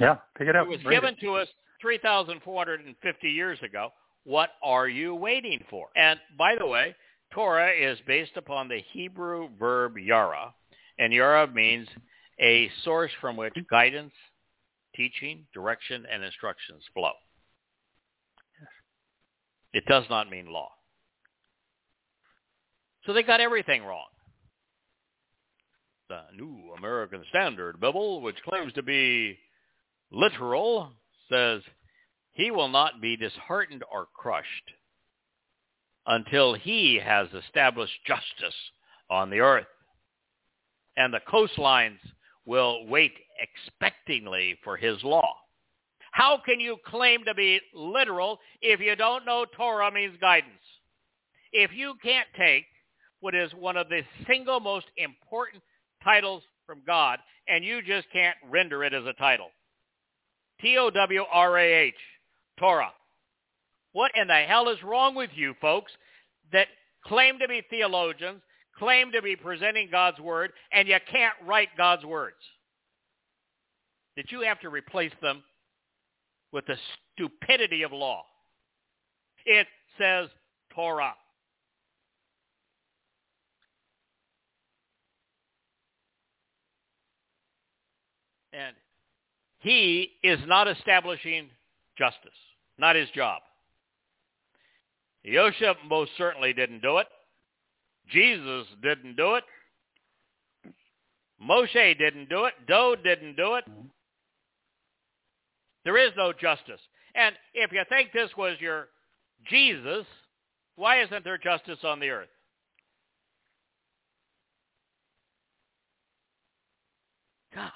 Yeah. Pick it up. It was given it. to us 3,450 years ago. What are you waiting for? And by the way, Torah is based upon the Hebrew verb yara, and yara means a source from which guidance, teaching, direction, and instructions flow. It does not mean law. So they got everything wrong. The New American Standard Bible, which claims to be literal, says, he will not be disheartened or crushed until he has established justice on the earth. And the coastlines will wait expectingly for his law. How can you claim to be literal if you don't know Torah means guidance? If you can't take what is one of the single most important titles from God and you just can't render it as a title, T-O-W-R-A-H, Torah. What in the hell is wrong with you folks that claim to be theologians, claim to be presenting God's word, and you can't write God's words? That you have to replace them with the stupidity of law. It says Torah. And he is not establishing justice, not his job. Yosef most certainly didn't do it. Jesus didn't do it. Moshe didn't do it. Doe didn't do it. There is no justice. And if you think this was your Jesus, why isn't there justice on the earth? God.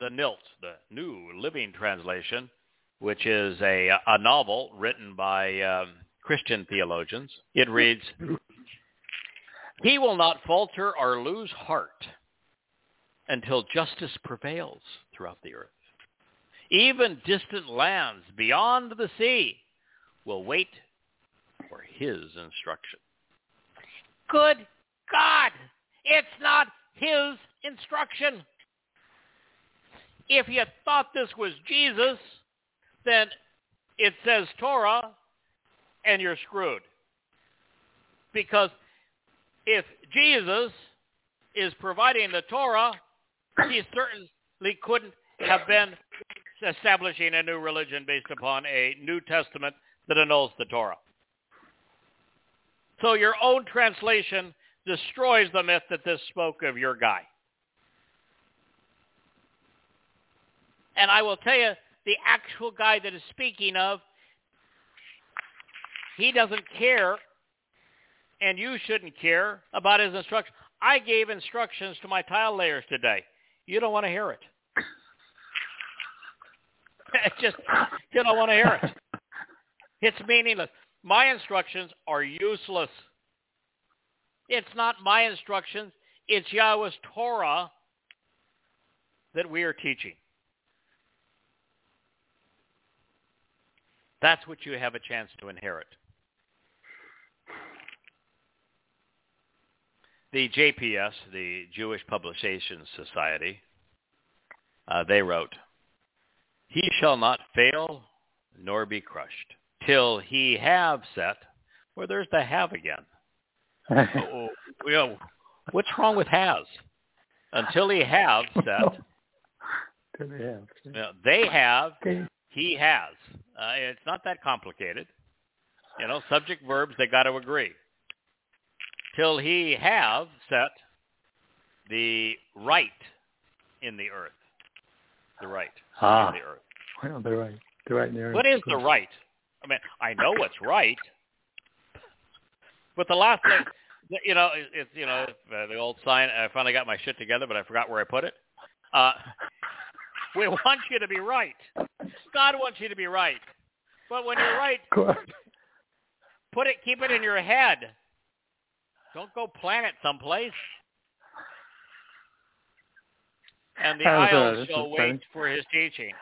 The Nilt, the New Living Translation, which is a, a novel written by um, Christian theologians. It reads, He will not falter or lose heart until justice prevails throughout the earth. Even distant lands beyond the sea will wait for his instruction. Good God! It's not his instruction. If you thought this was Jesus, then it says Torah and you're screwed. Because if Jesus is providing the Torah, he certainly couldn't have been establishing a new religion based upon a New Testament that annuls the Torah. So your own translation destroys the myth that this spoke of your guy. And I will tell you, the actual guy that is speaking of, he doesn't care, and you shouldn't care about his instructions. I gave instructions to my tile layers today. You don't want to hear it. just you don't want to hear it. It's meaningless. My instructions are useless. It's not my instructions. It's Yahweh's Torah that we are teaching. That's what you have a chance to inherit. The JPS, the Jewish Publication Society, uh, they wrote, he shall not fail nor be crushed till he have set. Well, there's the have again. oh, you know, what's wrong with has? Until he have set. Until they have. You know, they have. He has. Uh, it's not that complicated. You know, subject verbs they got to agree. Till he have set the right in the earth the right ah. in the earth. Well, the right, the right in the earth. What is the right? I mean, I know what's right, but the last thing, you know, it's you know uh, the old sign. I finally got my shit together, but I forgot where I put it. Uh, we want you to be right. God wants you to be right, but when you're right, put it, keep it in your head. Don't go plant it someplace and the aisles shall wait for his teaching.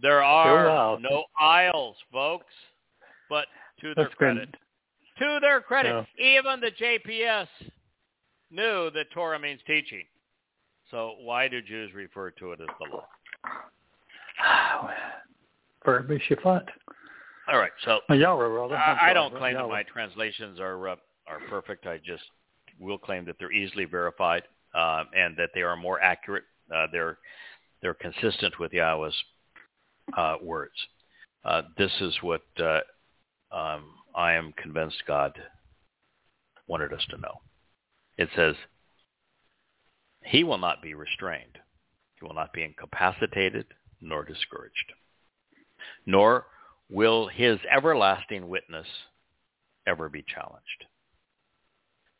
There are no aisles, folks, but to their That's credit. Good. To their credit, yeah. even the JPS knew that Torah means teaching. So why do Jews refer to it as the law? For. All right, so I, I don't claim that my translations are uh, are perfect. I just will claim that they're easily verified uh, and that they are more accurate uh, they're they're consistent with Yahweh's uh, words. Uh, this is what uh, um, I am convinced God wanted us to know. It says, "He will not be restrained; he will not be incapacitated nor discouraged, nor will his everlasting witness ever be challenged."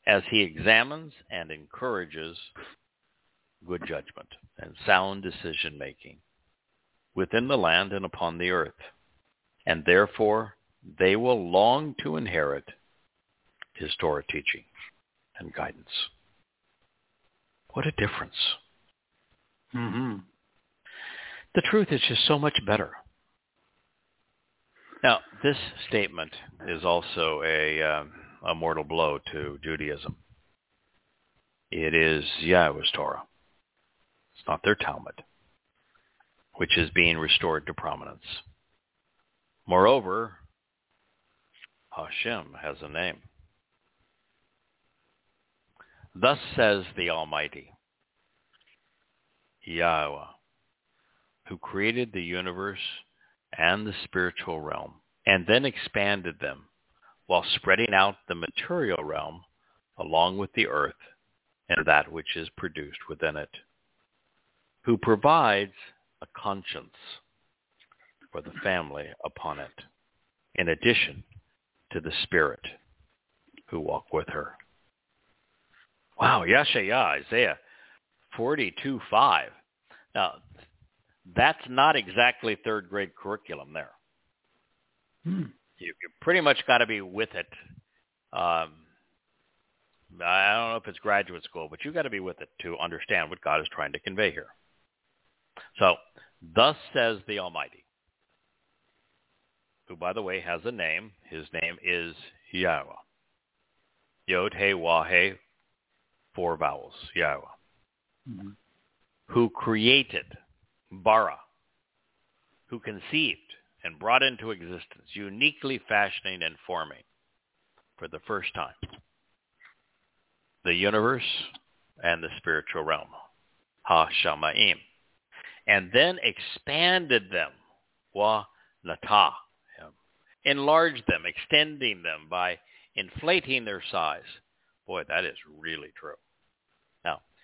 As he examines and encourages good judgment and sound decision making within the land and upon the earth. And therefore they will long to inherit his Torah teaching and guidance. What a difference. Mm-hmm. The truth is just so much better. Now, this statement is also a, uh, a mortal blow to Judaism. It is Yahweh's Torah. It's not their Talmud, which is being restored to prominence. Moreover, Hashem has a name. Thus says the Almighty, Yahweh, who created the universe and the spiritual realm, and then expanded them while spreading out the material realm along with the earth and that which is produced within it, who provides a conscience for the family upon it, in addition to the spirit who walk with her. Wow, Yasha'yah, Isaiah 42.5. Now, that's not exactly third grade curriculum there. Hmm. You, you pretty much got to be with it. Um, I don't know if it's graduate school, but you got to be with it to understand what God is trying to convey here. So, thus says the Almighty, who, by the way, has a name. His name is Yahweh. Yod, He, Wah, He, four vowels, Yahweh. Mm-hmm. Who created bara, who conceived and brought into existence, uniquely fashioning and forming for the first time the universe and the spiritual realm, ha-shamayim, and then expanded them, wa nata, enlarged them, extending them by inflating their size. Boy, that is really true.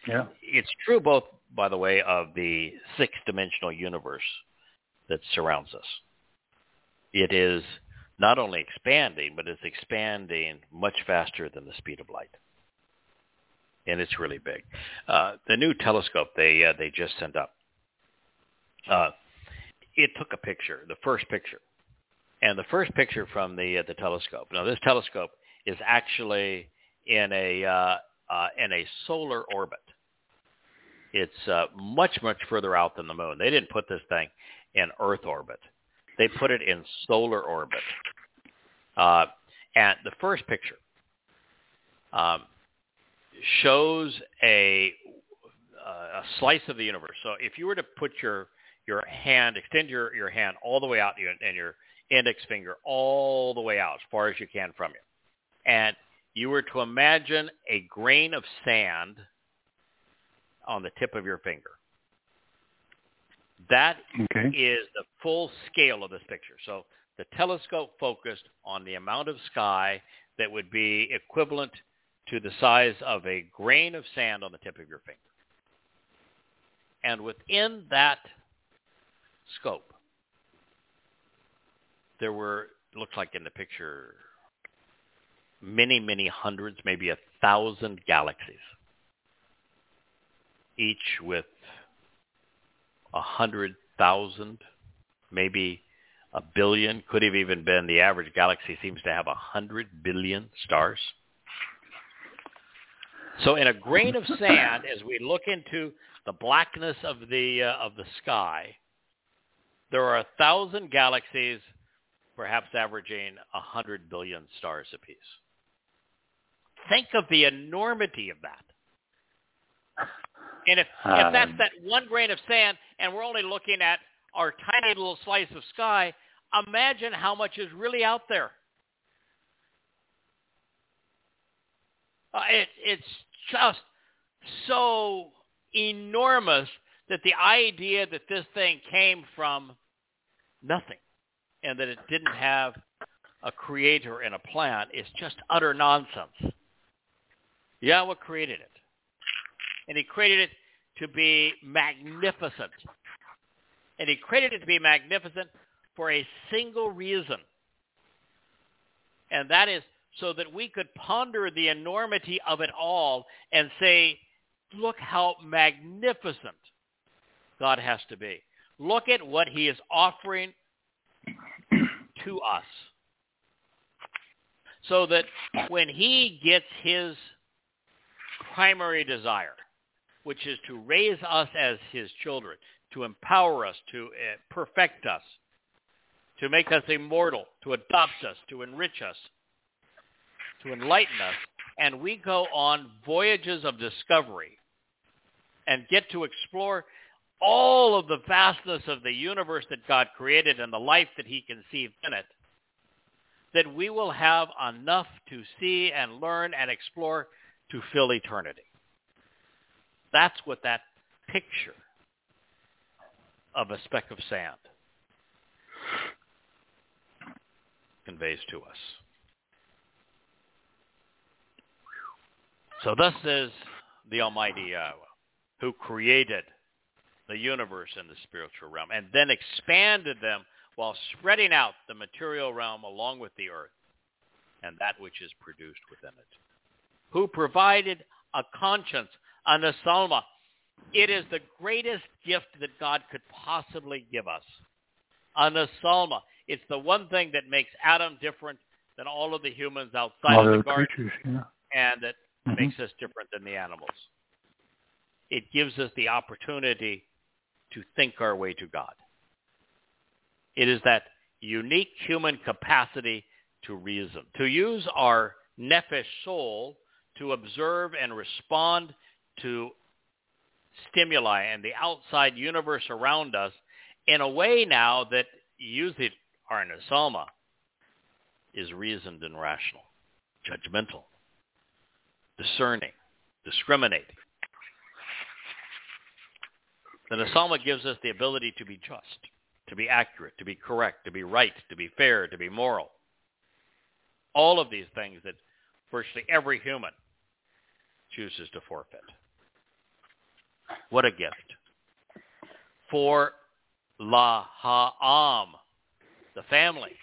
Yeah. it's true both by the way, of the six-dimensional universe that surrounds us. It is not only expanding, but it's expanding much faster than the speed of light. And it's really big. Uh, the new telescope they uh, they just sent up, uh, it took a picture, the first picture, and the first picture from the uh, the telescope. Now this telescope is actually in a uh, uh, in a solar orbit. It's uh, much, much further out than the moon. They didn't put this thing in Earth orbit. They put it in solar orbit. Uh, and the first picture um, shows a, uh, a slice of the universe. So if you were to put your your hand, extend your, your hand all the way out and your index finger all the way out as far as you can from you. And you were to imagine a grain of sand – on the tip of your finger. That okay. is the full scale of this picture. So the telescope focused on the amount of sky that would be equivalent to the size of a grain of sand on the tip of your finger. And within that scope, there were, looks like in the picture, many, many hundreds, maybe a thousand galaxies each with a hundred thousand, maybe a billion, could have even been the average galaxy seems to have a hundred billion stars. So in a grain of sand, as we look into the blackness of the uh, of the sky, there are a thousand galaxies, perhaps averaging a hundred billion stars apiece. Think of the enormity of that. And if, um, if that's that one grain of sand and we're only looking at our tiny little slice of sky, imagine how much is really out there. Uh, it, it's just so enormous that the idea that this thing came from nothing and that it didn't have a creator and a plan is just utter nonsense. Yahweh created it and he created it to be magnificent. And he created it to be magnificent for a single reason. And that is so that we could ponder the enormity of it all and say, look how magnificent God has to be. Look at what he is offering to us. So that when he gets his primary desire, which is to raise us as his children, to empower us, to uh, perfect us, to make us immortal, to adopt us, to enrich us, to enlighten us, and we go on voyages of discovery and get to explore all of the vastness of the universe that God created and the life that he conceived in it, that we will have enough to see and learn and explore to fill eternity. That's what that picture of a speck of sand conveys to us. So thus says the Almighty Yahweh, who created the universe and the spiritual realm, and then expanded them while spreading out the material realm along with the earth and that which is produced within it. Who provided a conscience, a nesalma. It is the greatest gift that God could possibly give us. A nesalma. It's the one thing that makes Adam different than all of the humans outside All of the garden creatures, yeah. and that Mhm. makes us different than the animals. It gives us the opportunity to think our way to God. It is that unique human capacity to reason, to use our nephesh soul to observe and respond to stimuli and the outside universe around us in a way now that using our nesalma is reasoned and rational, judgmental, discerning, discriminating. The Nesalma gives us the ability to be just, to be accurate, to be correct, to be right, to be fair, to be moral. All of these things that virtually every human chooses to forfeit. What a gift. For La Ha'am, the family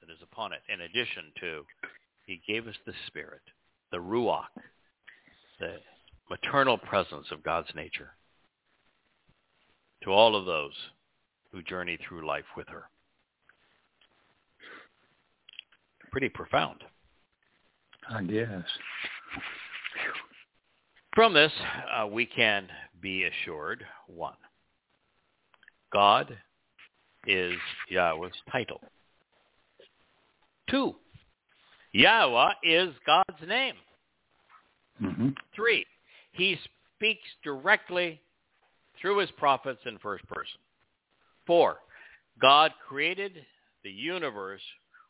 that is upon it, in addition to he gave us the Spirit, the Ruach, the maternal presence of God's nature to all of those who journey through life with her. Pretty profound. I guess. From this, uh, we can be assured, one, God is Yahweh's title. Two, Yahweh is God's name. hmm Three, he speaks directly through his prophets in first person. Four, God created the universe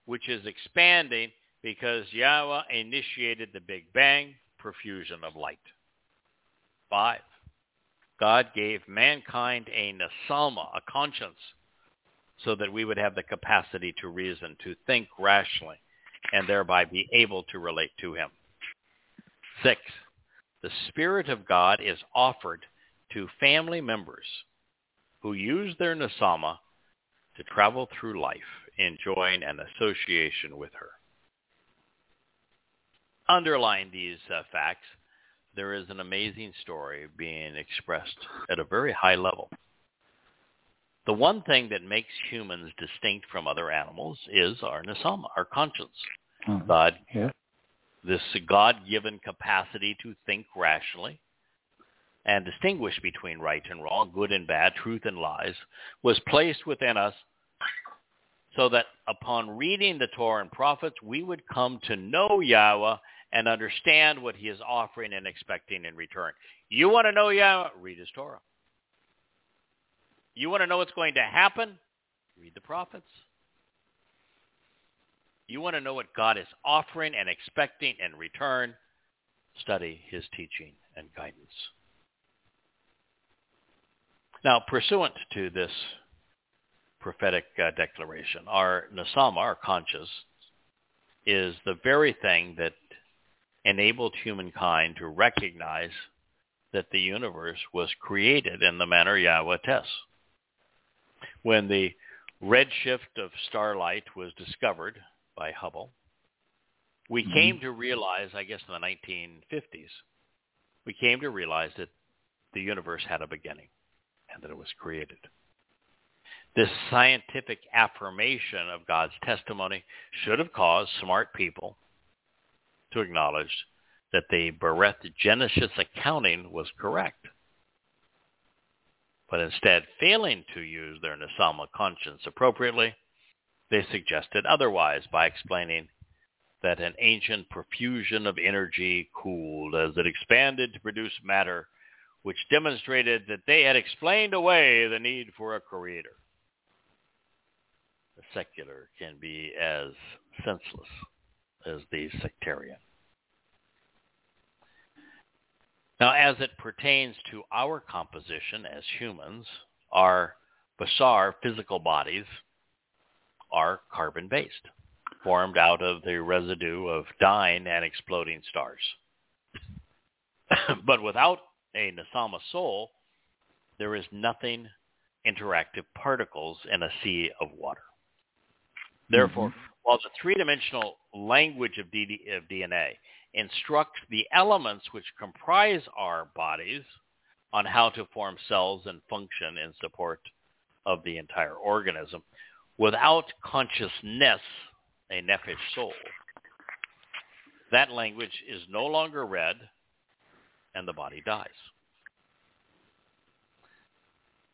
which is expanding because Yahweh initiated the Big Bang profusion of light. Five, God gave mankind a nasalma, a conscience, so that we would have the capacity to reason, to think rationally, and thereby be able to relate to him. Six, the Spirit of God is offered to family members who use their nasama to travel through life, enjoying an association with her. Underlying these uh, facts, there is an amazing story being expressed at a very high level. The one thing that makes humans distinct from other animals is our nasama, our conscience. Mhm. God Yeah. this God-given capacity to think rationally and distinguish between right and wrong, good and bad, truth and lies, was placed within us so that upon reading the Torah and prophets, we would come to know Yahweh and understand what he is offering and expecting in return. You want to know Yahweh? Read his Torah. You want to know what's going to happen? Read the prophets. You want to know what God is offering and expecting in return? Study his teaching and guidance. Now, pursuant to this prophetic uh, declaration, our nasama, our conscience, is the very thing that enabled humankind to recognize that the universe was created in the manner Yahweh tests. When the redshift of starlight was discovered by Hubble, we Mhm. came to realize, I guess in the 1950s, we came to realize that the universe had a beginning and that it was created. This scientific affirmation of God's testimony should have caused smart people to acknowledge that the Bereth Genesis accounting was correct. But instead, failing to use their Nasama conscience appropriately, they suggested otherwise by explaining that an ancient profusion of energy cooled as it expanded to produce matter, which demonstrated that they had explained away the need for a creator. The secular can be as senseless as the sectarian. Now, as it pertains to our composition as humans, our bashar physical bodies are carbon-based formed out of the residue of dying and exploding stars. but without a Nasama soul, there is nothing interactive particles in a sea of water. Therefore, mm-hmm. While the three-dimensional language of, of DNA instructs the elements which comprise our bodies on how to form cells and function in support of the entire organism, without consciousness a nefesh soul, that language is no longer read and the body dies.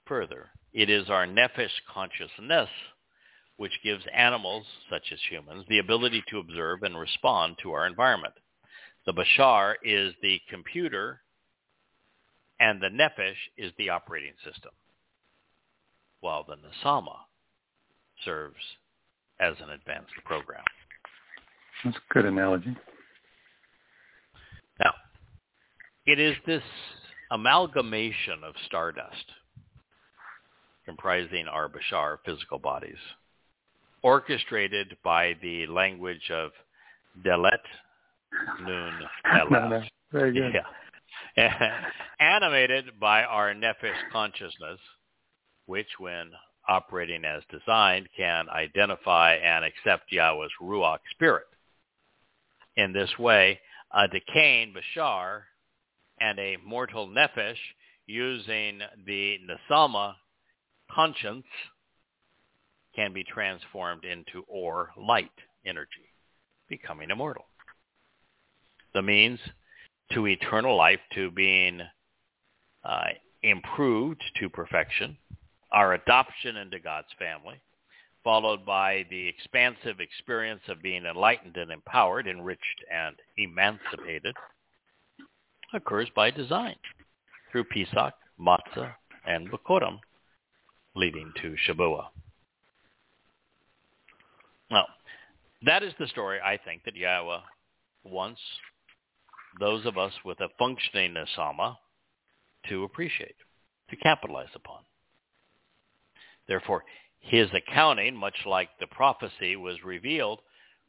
Further, it is our nefesh consciousness which gives animals, such as humans, the ability to observe and respond to our environment. The bashar is the computer and the nefesh is the operating system, while the nasama serves as an advanced program. That's a good analogy. Now, it is this amalgamation of stardust comprising our Bashar physical bodies, orchestrated by the language of Delet Nun no. Very good. Yeah. Animated by our Nefesh consciousness, which when operating as designed can identify and accept Yahweh's Ruach spirit. In this way, a decaying Bashar and a mortal Nefesh using the Nasama conscience can be transformed into or light energy, becoming immortal. The means to eternal life, to being uh, improved to perfection, our adoption into God's family, followed by the expansive experience of being enlightened and empowered, enriched and emancipated, occurs by design through Pesach, Matzah, and Bakorim, leading to Shabua. Now, that is the story I think that Yahweh wants those of us with a functioning Nasama to appreciate, to capitalize upon. Therefore, his accounting, much like the prophecy, was revealed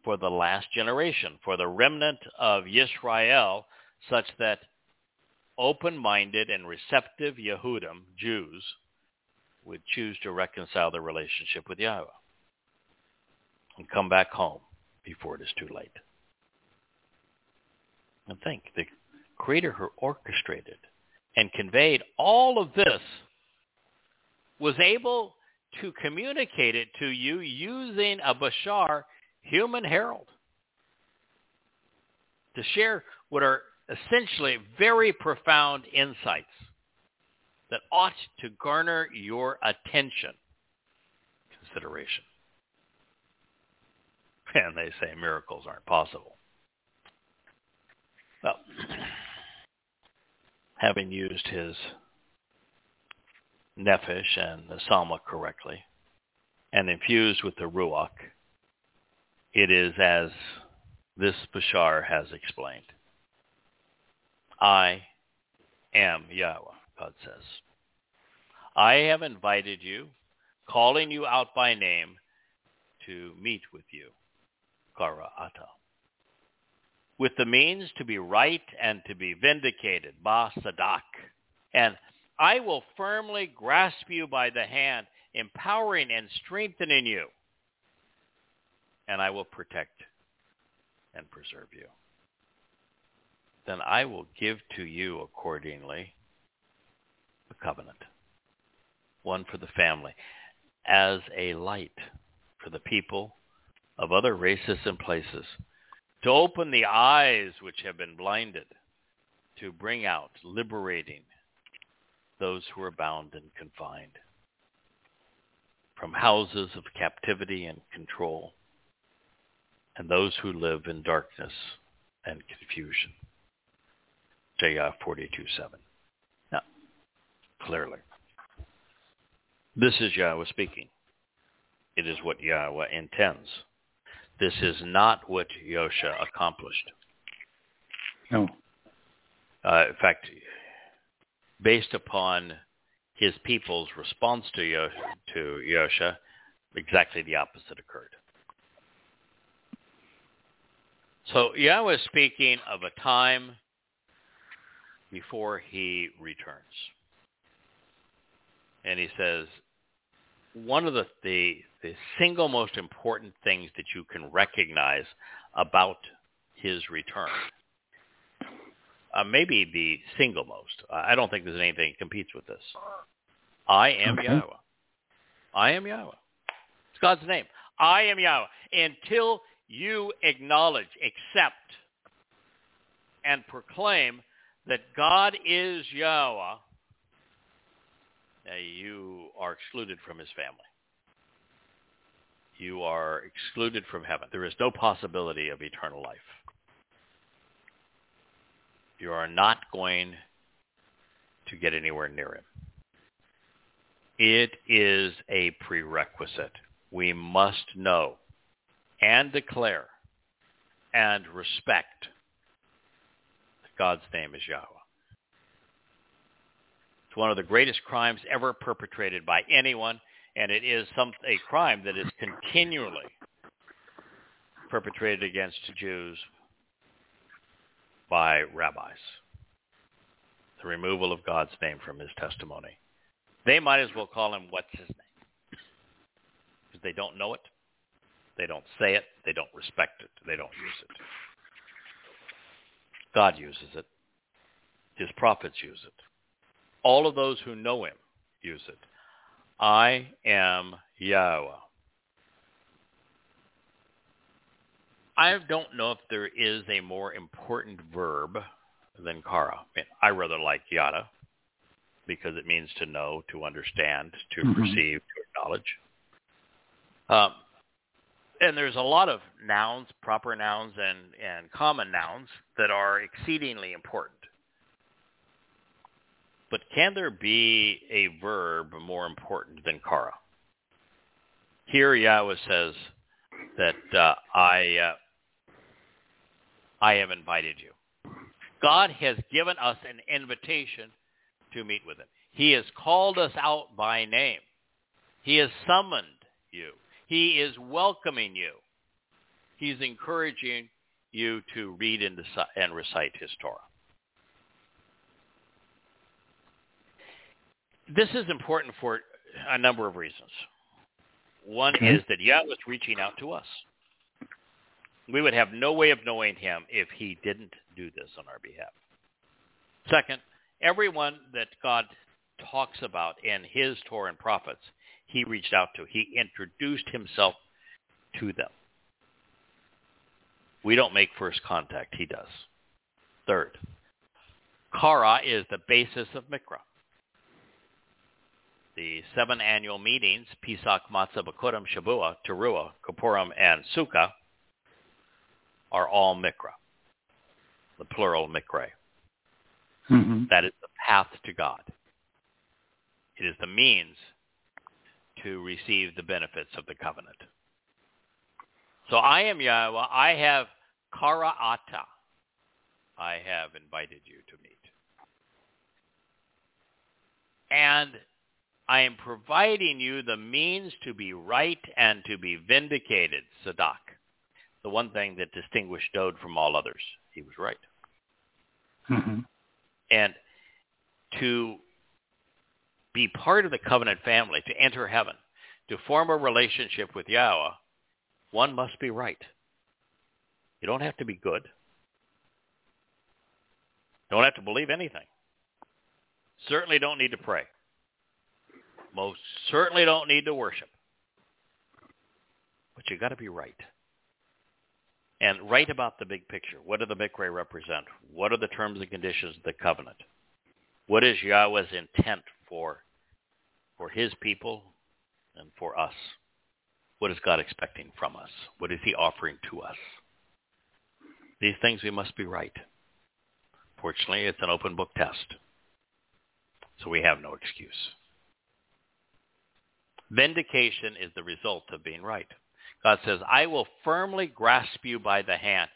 for the last generation, for the remnant of Yisrael, such that open-minded and receptive Yehudim, Jews, would choose to reconcile their relationship with Yahweh and come back home before it is too late. And think, the Creator who orchestrated and conveyed all of this was able to communicate it to you using a Bashar human herald to share what are essentially very profound insights that ought to garner your attention, consideration. And they say miracles aren't possible. Well, having used his Nefesh and the Sama correctly, and infused with the Ruach, it is as this Bashar has explained. I am Yahweh, God says. I have invited you, calling you out by name, to meet with you, With the means to be right and to be vindicated, Ba Sadak, and I will firmly grasp you by the hand, empowering and strengthening you. And I will protect and preserve you. Then I will give to you accordingly a covenant, one for the family, as a light for the people of other races and places, to open the eyes which have been blinded, to bring out liberating those who are bound and confined, from houses of captivity and control, and those who live in darkness and confusion. Isaiah 42:7. Now, clearly, this is Yahweh speaking. It is what Yahweh intends. This is not what Yosha accomplished. No. Uh, in fact, based upon his people's response to Yosha, to Yosha, exactly the opposite occurred. So Yahweh is speaking of a time before he returns. And he says, one of the, the, the single most important things that you can recognize about his return, uh, maybe the single most, I don't think there's anything that competes with this. I am Okay. Yahweh. I am Yahweh. It's God's name. I am Yahweh. Until you acknowledge, accept, and proclaim that God is Yahweh, you are excluded from his family. You are excluded from heaven. There is no possibility of eternal life. You are not going to get anywhere near him. It is a prerequisite. We must know and declare and respect that God's name is Yahweh. It's one of the greatest crimes ever perpetrated by anyone, and it is some, a crime that is continually perpetrated against Jews by rabbis. The removal of God's name from his testimony. They might as well call him what's his name. Because they don't know it. They don't say it. They don't respect it. They don't use it. God uses it. His prophets use it. All of those who know him use it. I am Yahweh. I don't know if there is a more important verb than kara. I, mean, I rather like yada because it means to know, to understand, to Mhm. perceive, to acknowledge. Um, and there's a lot of nouns, proper nouns and, and common nouns that are exceedingly important. But can there be a verb more important than kara? Here Yahweh says that uh, I, uh, I have invited you. God has given us an invitation to meet with him. He has called us out by name. He has summoned you. He is welcoming you. He's encouraging you to read and, recite his Torah. This is important for a number of reasons. One is that Yahweh is reaching out to us. We would have no way of knowing him if he didn't do this on our behalf. Second, everyone that God talks about in his Torah and prophets, he reached out to. He introduced himself to them. We don't make first contact. He does. Third, Kara is the basis of Mikra. The seven annual meetings, Pesach, Matzah, Bakurim, Shavua, Teruah, Kippurim, and Sukkah, are all Mikra, the plural Mikra. hmm That is the path to God. It is the means to receive the benefits of the covenant. So I am Yahweh. I have kara'ata. I have invited you to meet. And I am providing you the means to be right and to be vindicated, Sadak. The one thing that distinguished Dowd from all others. He was right. hmm And to be part of the covenant family, to enter heaven, to form a relationship with Yahweh, one must be right. You don't have to be good. Don't have to believe anything. Certainly don't need to pray. Most certainly don't need to worship. But you got to be right. And right about the big picture. What do the Mikra represent? What are the terms and conditions of the covenant? What is Yahweh's intent for for his people and for us. What is God expecting from us? What is he offering to us? These things we must be right. Fortunately, it's an open book test. So we have no excuse. Vindication is the result of being right. God says, I will firmly grasp you by the hand.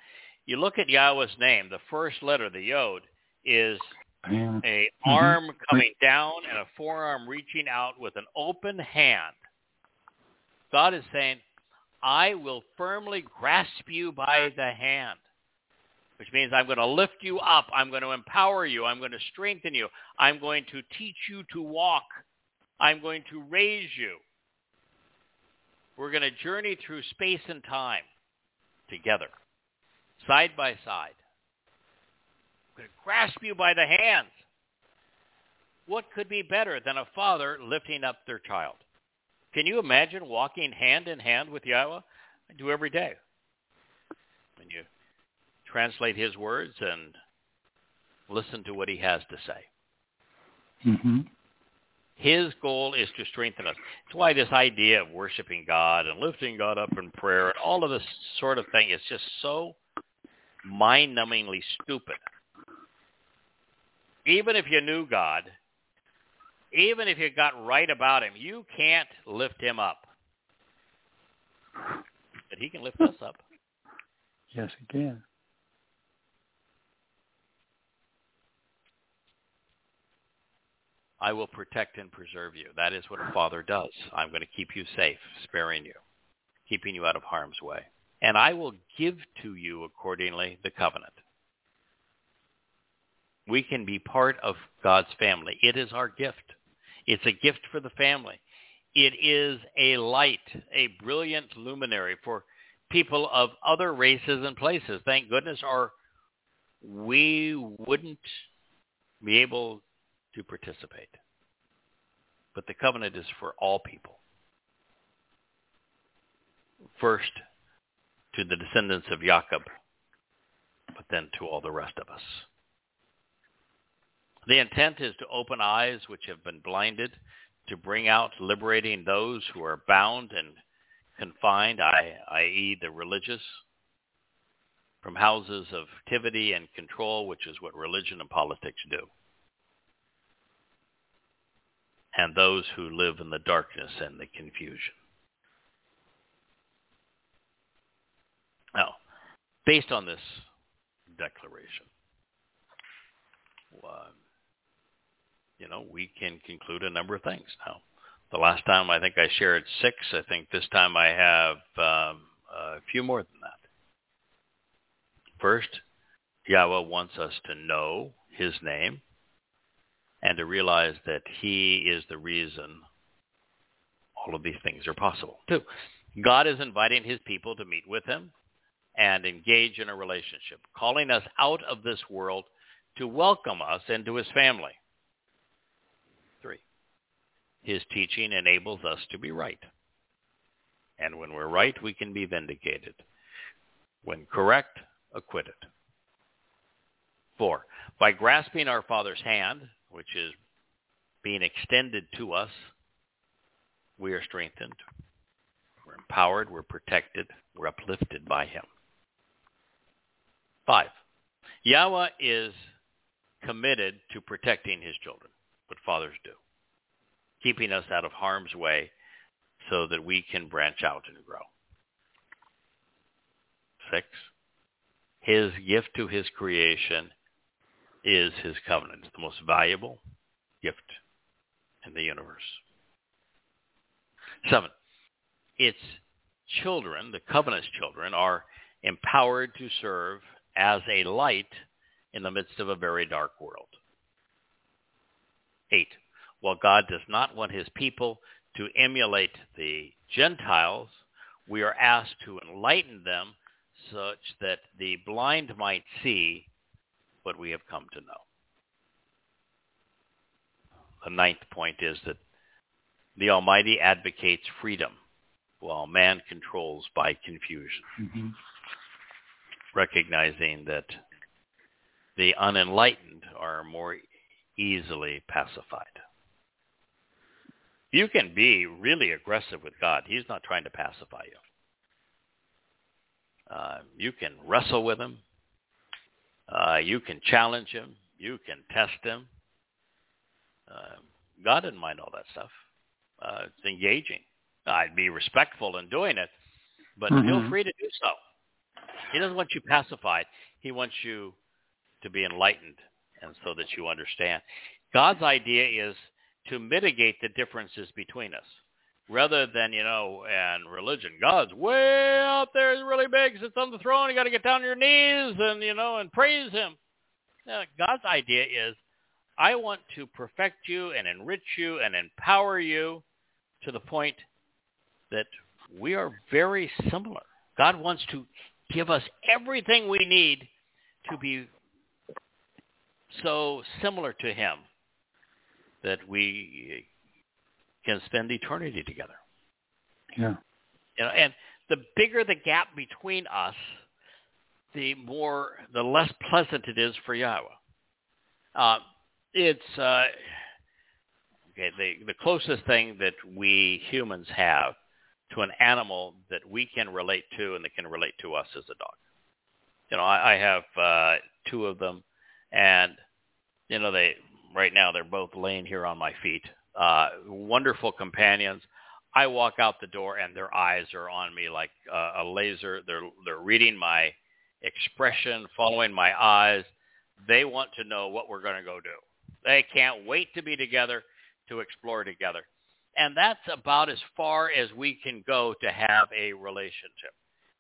You look at Yahweh's name, the first letter, the Yod, is a mm-hmm. arm coming down and a forearm reaching out with an open hand. God is saying, I will firmly grasp you by the hand, which means I'm going to lift you up. I'm going to empower you. I'm going to strengthen you. I'm going to teach you to walk. I'm going to raise you. We're going to journey through space and time together, side by side. I'm going to grasp you by the hands. What could be better than a father lifting up their child? Can you imagine walking hand in hand with Yahweh? I do every day. When you translate his words and listen to what he has to say. Mm-hmm. His goal is to strengthen us. That's why this idea of worshiping God and lifting God up in prayer and all of this sort of thing is just so mind-numbingly stupid. Even if you knew God, even if you got right about him, you can't lift him up. But he can lift us up. Yes, he can. I will protect and preserve you. That is what a father does. I'm going to keep you safe, sparing you, keeping you out of harm's way. And I will give to you accordingly the covenant. We can be part of God's family. It is our gift. It's a gift for the family. It is a light, a brilliant luminary for people of other races and places. Thank goodness, or we wouldn't be able to participate. But the covenant is for all people. First to the descendants of Jacob, but then to all the rest of us. The intent is to open eyes which have been blinded, to bring out liberating those who are bound and confined, i.e. the religious, from houses of activity and control, which is what religion and politics do, and those who live in the darkness and the confusion. Now, based on this declaration, uh, you know, we can conclude a number of things now. The last time I think I shared six. I think this time I have um, a few more than that. First, Yahweh wants us to know his name and to realize that he is the reason all of these things are possible. Two, God is inviting his people to meet with him and engage in a relationship, calling us out of this world to welcome us into his family. Three, His teaching enables us to be right. And when we're right, we can be vindicated. When correct, acquitted. Four, by grasping our Father's hand, which is being extended to us, we are strengthened. We're empowered. We're protected. We're uplifted by him. Five, Yahweh is committed to protecting his children, what fathers do keeping us out of harm's way so that we can branch out and grow. Six, his gift to his creation is his covenant. The most valuable gift in the universe. Seven, its children, the covenant's children, are empowered to serve as a light in the midst of a very dark world. Eight, while God does not want his people to emulate the Gentiles, we are asked to enlighten them such that the blind might see what we have come to know. The ninth point is that the Almighty advocates freedom while man controls by confusion. Mm-hmm. Recognizing that the unenlightened are more easily pacified. You can be really aggressive with God. He's not trying to pacify you. Uh, you can wrestle with him. Uh, you can challenge him. You can test him. Uh, God didn't mind all that stuff. Uh, it's engaging. I'd be respectful in doing it, but mm-hmm. feel free to do so. He doesn't want you pacified. He wants you to be enlightened and so that you understand. God's idea is to mitigate the differences between us rather than, you know, and religion. God's way out there. He's really big. Sits on the throne. You got to get down on your knees and, you know, and praise him. Now, God's idea is I want to perfect you and enrich you and empower you to the point that we are very similar. God wants to give us everything we need to be so similar to him that we can spend eternity together. Yeah. You know, and the bigger the gap between us, the more, the less pleasant it is for Yahweh. Uh, it's uh, okay. The the closest thing that we humans have to an animal that we can relate to and that can relate to us is a dog. You know, I, I have uh, two of them, and you know they right now they're both laying here on my feet. Uh, wonderful companions. I walk out the door and their eyes are on me like uh, a laser. They're they're reading my expression, following my eyes. They want to know what we're going to go do. They can't wait to be together to explore together. And that's about as far as we can go to have a relationship.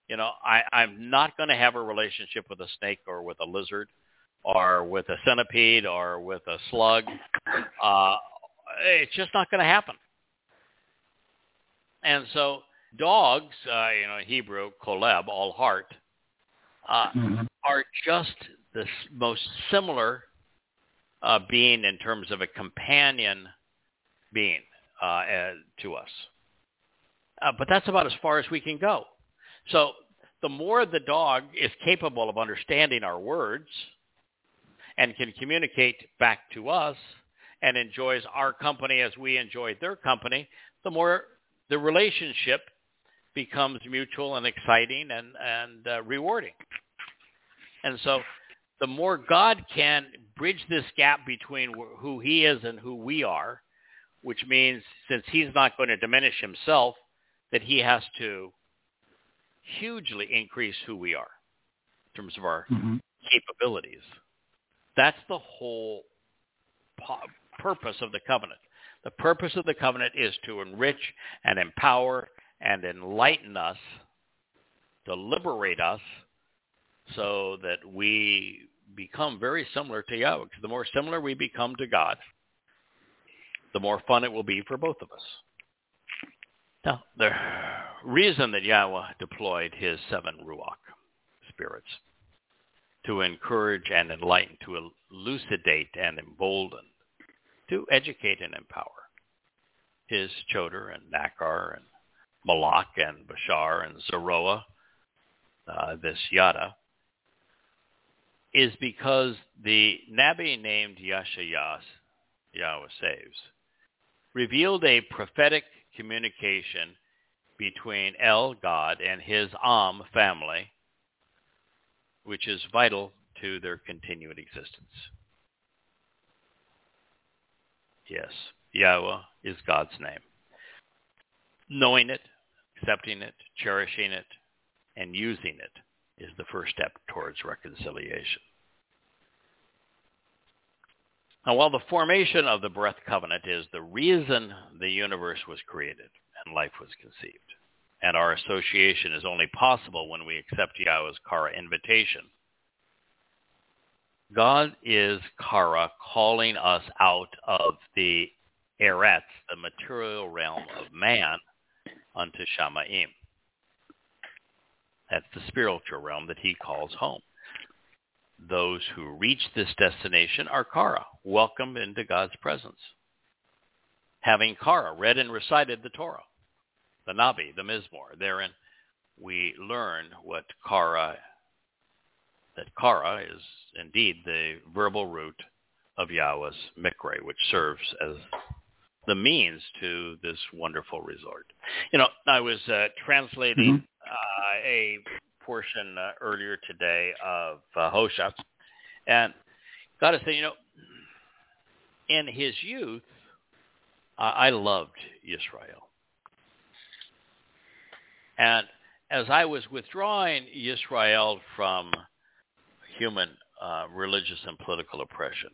You know, I, I'm not going to have a relationship with a snake or with a lizard or with a centipede or with a slug. Uh, it's just not going to happen. And so dogs, uh, you know, Hebrew, koleb, all heart, uh, mm-hmm. are just the most similar uh, being in terms of a companion being uh, to us. Uh, but that's about as far as we can go. So the more the dog is capable of understanding our words and can communicate back to us and enjoys our company as we enjoy their company, the more the relationship becomes mutual and exciting and, and uh, rewarding. And so the more God can bridge this gap between who he is and who we are, which means since he's not going to diminish himself, that he has to hugely increase who we are in terms of our mm-hmm. capabilities. That's the whole purpose of the covenant. The purpose of the covenant is to enrich and empower and enlighten us, to liberate us so that we become very similar to Yahweh. The more similar we become to God, the more fun it will be for both of us. Now, the reason that Yahweh deployed his seven Ruach spirits to encourage and enlighten, to elucidate and embolden, to educate and empower his Choter and Nakar and Malak and Bashar and Zeroah, uh, this Yada, is because the Nabi named Yashayas, Yahweh saves, revealed a prophetic communication between El, God, and his Am family, which is vital to their continued existence. Yes, Yahweh is God's name. Knowing it, accepting it, cherishing it, and using it is the first step towards reconciliation. Now, while the formation of the breath covenant is the reason the universe was created and life was conceived, and our association is only possible when we accept Yahweh's Kara invitation, God is Kara calling us out of the Eretz, the material realm of man, unto Shamaim. That's the spiritual realm that he calls home. Those who reach this destination are Kara, welcomed into God's presence. Having Kara read and recited the Torah, the Nabi, the Mizmor, therein we learn what Kara, that Kara is indeed the verbal root of Yahweh's Mikre, which serves as the means to this wonderful resort. You know, I was uh, translating Mhm. uh, a portion uh, earlier today of uh, Hosha, and got to say, you know, in his youth, I loved Israel. And as I was withdrawing Israel from human uh, religious and political oppression,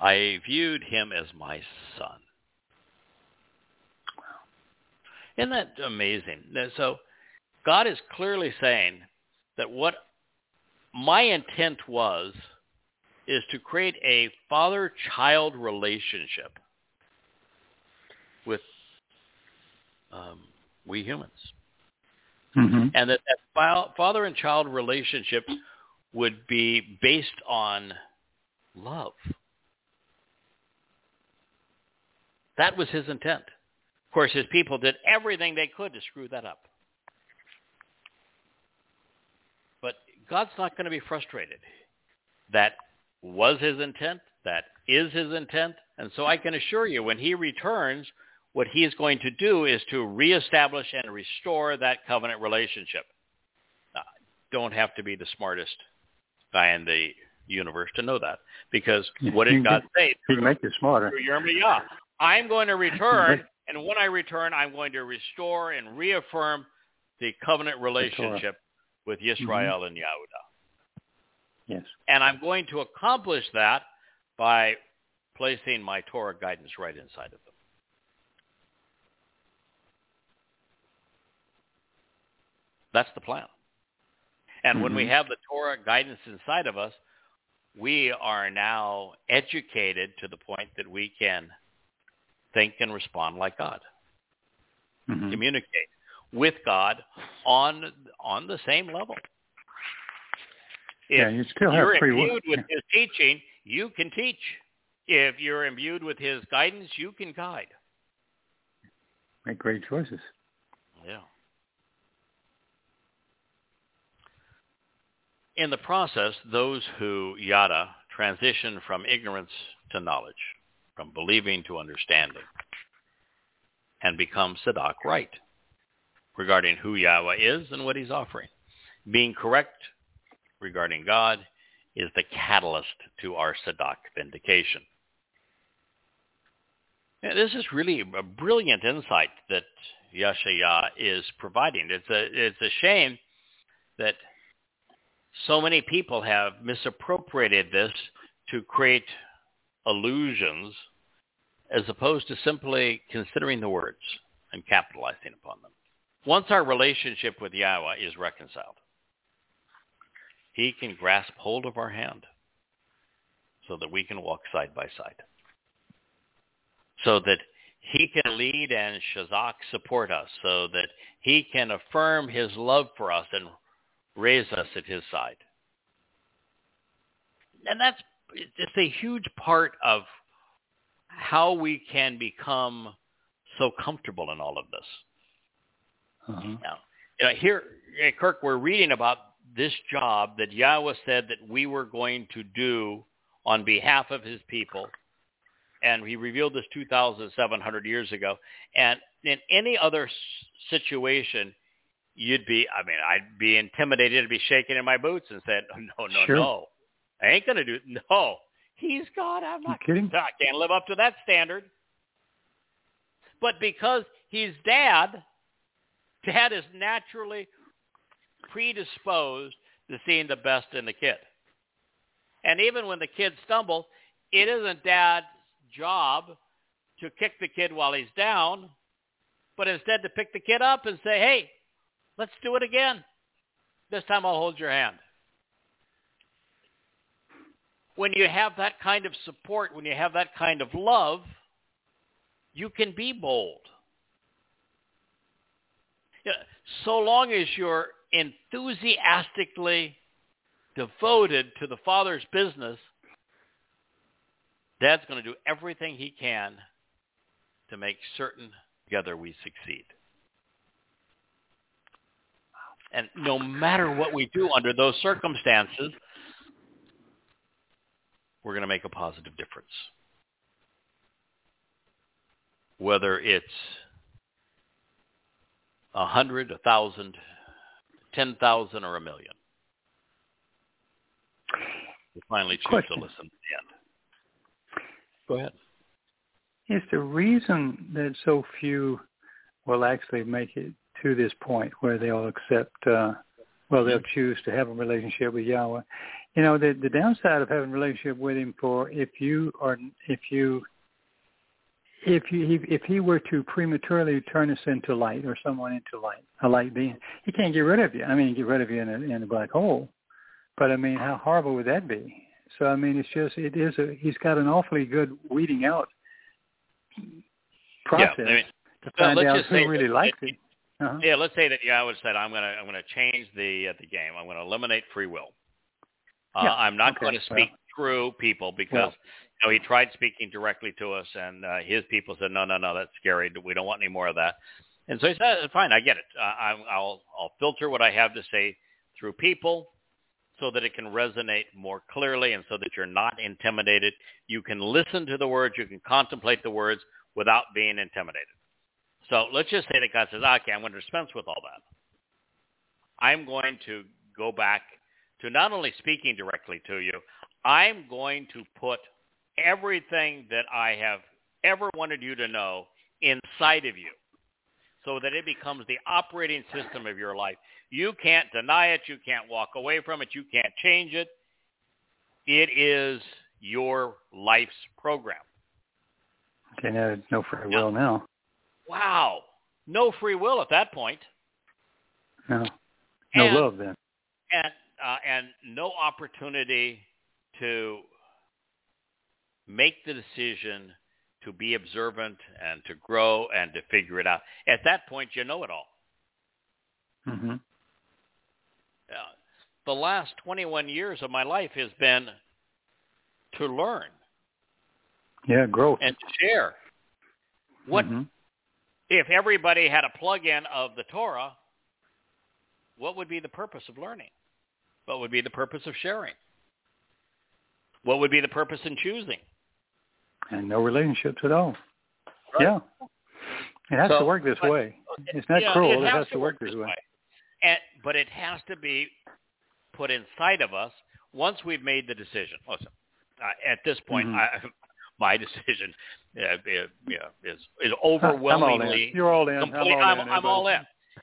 I viewed him as my son. Isn't that amazing? So God is clearly saying that what my intent was is to create a father-child relationship with um, we humans. Mhm. And that, that father and child relationship would be based on love. That was his intent. Of course, his people did everything they could to screw that up. But God's not going to be frustrated. That was his intent. That is his intent. And so I can assure you, when he returns, what he is going to do is to reestablish and restore that covenant relationship. Uh, don't have to be the smartest guy in the universe to know that. Because what did God say He make you smarter. through Yirmiyah? I'm going to return, and when I return, I'm going to restore and reaffirm the covenant relationship with Yisrael and Yehuda. Yes. And I'm going to accomplish that by placing my Torah guidance right inside of them. That's the plan. And when we Mhm. have the Torah guidance inside of us, we are now educated to the point that we can think and respond like God, Mhm. communicate with God on on the same level. If Yeah, you still have free will. imbued with his teaching, you can teach. If you're imbued with his guidance, you can guide. Make great choices. Yeah. In the process, those who yada transition from ignorance to knowledge, from believing to understanding, and become Sadak right regarding who Yahweh is and what he's offering. Being correct regarding God is the catalyst to our Sadak vindication. Yeah, this is really a brilliant insight that Yasha'yah is providing. It's a it's a shame that so many people have misappropriated this to create illusions as opposed to simply considering the words and capitalizing upon them. Once our relationship with Yahweh is reconciled, he can grasp hold of our hand so that we can walk side by side. So that he can lead and Shazak support us so that he can affirm his love for us and raise us at his side. And that's it's a huge part of how we can become so comfortable in all of this. Uh-huh. Now, you know, here, Kirk, we're reading about this job that Yahweh said that we were going to do on behalf of his people. And he revealed this 2,700 years ago. And in any other situation, you'd be, I mean, I'd be intimidated to be shaking in my boots and said, oh, no, no, Sure. no. I ain't going to do No. He's God. I'm You not. kidding? I can't live up to that standard. But because he's dad, dad is naturally predisposed to seeing the best in the kid. And even when the kid stumbles, it isn't dad's job to kick the kid while he's down, but instead to pick the kid up and say, hey, let's do it again. This time I'll hold your hand. When you have that kind of support, when you have that kind of love, you can be bold. So long as you're enthusiastically devoted to the Father's business, Dad's going to do everything he can to make certain together we succeed. And no matter what we do under those circumstances, we're going to make a positive difference. whether it's a hundred, a thousand, ten thousand, or a million. You finally choose Question. to listen to the end. Go ahead. Is the reason that so few will actually make it to this point where they'll accept, uh, well, they'll choose to have a relationship with Yahweh. You know, the the downside of having a relationship with Him for if you are if you if you if he were to prematurely turn us into light or someone into light, a light being, he can't get rid of you. I mean, get rid of you in a in a black hole. But I mean, how horrible would that be? So I mean, it's just it is a he's got an awfully good weeding out process Yeah, I mean, to well, find let's out who really likes it. Uh-huh. Yeah, let's say that Yahweh said, "I'm gonna I'm gonna change the uh, the game. I'm gonna eliminate free will. Uh, Yeah, I'm not okay, going to speak through people because you know he tried speaking directly to us, and uh, his people said, no, no, no, that's scary. We don't want any more of that. And so he said, fine, I get it. Uh, I, I'll I'll filter what I have to say through people so that it can resonate more clearly and so that you're not intimidated. You can listen to the words, you can contemplate the words without being intimidated. So let's just say that God says, okay, I'm going to dispense with all that. I'm going to go back to not only speaking directly to you, I'm going to put everything that I have ever wanted you to know inside of you so that it becomes the operating system of your life. You can't deny it. You can't walk away from it. You can't change it. It is your life's program. Okay, now no free will now. Wow. No free will at that point. No, no And- love then. and uh, and no opportunity to make the decision to be observant and to grow and to figure it out. At that point, you know it all. hmm Uh, the last 21 years of my life has been to learn Yeah, growth. and to share. What Mhm. If everybody had a plug-in of the Torah? What would be the purpose of learning? What would be the purpose of sharing? What would be the purpose in choosing? and no relationships at all. Right. Yeah, it has So, to work this but- way. It's not Yeah, cruel. It has, to work this way. And, but it has to be put inside of us once we've made the decision. Listen, uh, at this point, Mhm. My decision uh, uh, yeah, is is I'm in. overwhelmingly You're all in. complete. I'm all I'm, in. I'm all in.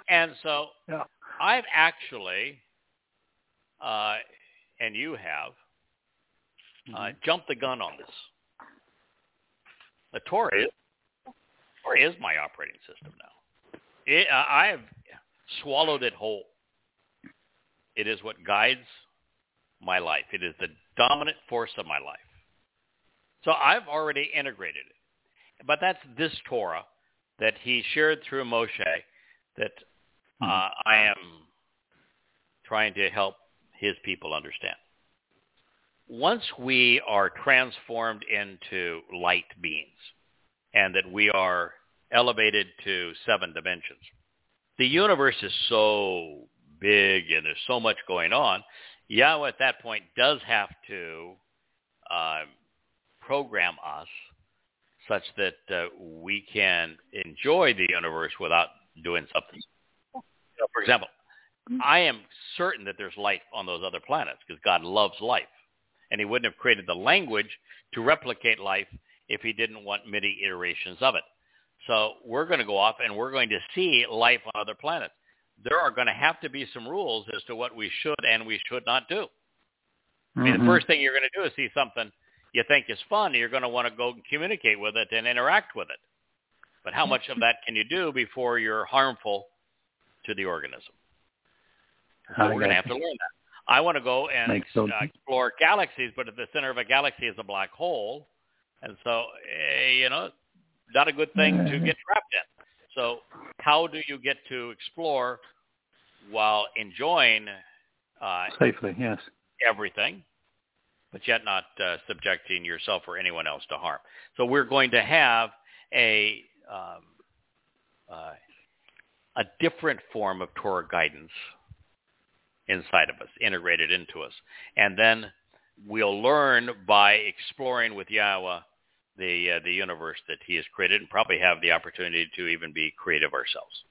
And so Yeah. I've actually, uh, and you have, uh, Mhm. jumped the gun on this. The Torah is, Torah is my operating system now. It, uh, I have swallowed it whole. It is what guides my life. It is the dominant force of my life. So I've already integrated it. But that's this Torah that he shared through Moshe that uh, I am trying to help his people understand. Once we are transformed into light beings and that we are elevated to seven dimensions, the universe is so big and there's so much going on, Yahweh at that point does have to uh, program us such that uh, we can enjoy the universe without doing something. So, for example, I am certain that there's life on those other planets because God loves life. And he wouldn't have created the language to replicate life if he didn't want many iterations of it. So we're going to go off and we're going to see life on other planets. There are going to have to be some rules as to what we should and we should not do. I mean, the first thing you're going to do is see something you think is fun, you're going to want to go and communicate with it and interact with it. But how much of that can you do before you're harmful to the organism? So we're going to have to learn that. I want to go and uh, explore galaxies, but at the center of a galaxy is a black hole, and so eh, you know, not a good thing to get trapped in. So, how do you get to explore while enjoying uh, Safely, yes. everything, but yet not uh, subjecting yourself or anyone else to harm. So we're going to have a um, uh, a different form of Torah guidance inside of us, integrated into us, and then we'll learn by exploring with Yahweh the uh, the universe that he has created and probably have the opportunity to even be creative ourselves.